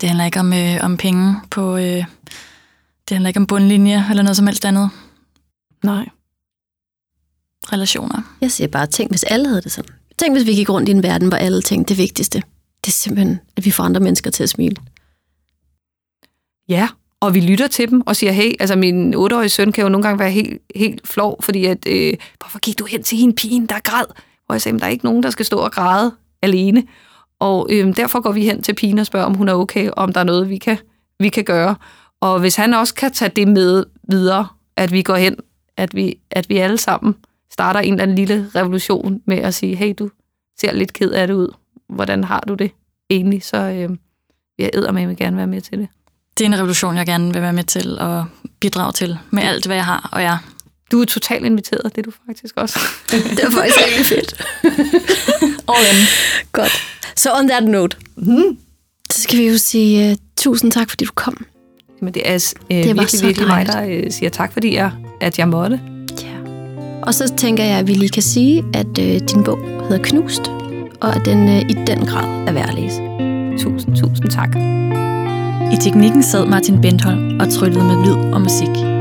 Det handler ikke om, øh, om penge på... Øh, det handler ikke om bundlinje eller noget som helst andet. Nej. Relationer. Jeg siger bare, tænk hvis alle havde det sådan. Tænk hvis vi gik rundt i en verden, hvor alle tænkte det vigtigste. Det er simpelthen, at vi får andre mennesker til at smile. Ja, og vi lytter til dem og siger, hey, altså min 8-årige søn kan jo nogle gange være helt, helt flov, fordi at, øh, hvorfor gik du hen til hende pigen, der græd? Hvor jeg sagde, der er ikke nogen, der skal stå og græde alene. Og øhm, derfor går vi hen til pigen og spørger, om hun er okay, og om der er noget, vi kan, vi kan gøre. Og hvis han også kan tage det med videre, at vi går hen, at vi, at vi alle sammen starter en eller anden lille revolution med at sige, hey, du ser lidt ked af det ud. Hvordan har du det egentlig? Så øh, vil jeg med gerne være med til det. Det er en revolution, jeg gerne vil være med til at bidrage til med alt, hvad jeg har og jeg. Du er totalt inviteret, det er du faktisk også. [LAUGHS] det er faktisk rigtig fedt. [LAUGHS] All in. Godt. Så on that note, mm. så skal vi jo sige uh, tusind tak, fordi du kom. Men det er uh, det virkelig, virkelig mig, der uh, siger tak, fordi jeg, at jeg måtte. Ja. Og så tænker jeg, at vi lige kan sige, at uh, din bog hedder Knust, og at den uh, i den grad er værd at læse. Tusind, tusind tak. I teknikken sad Martin Bentholm og tryllede med lyd og musik.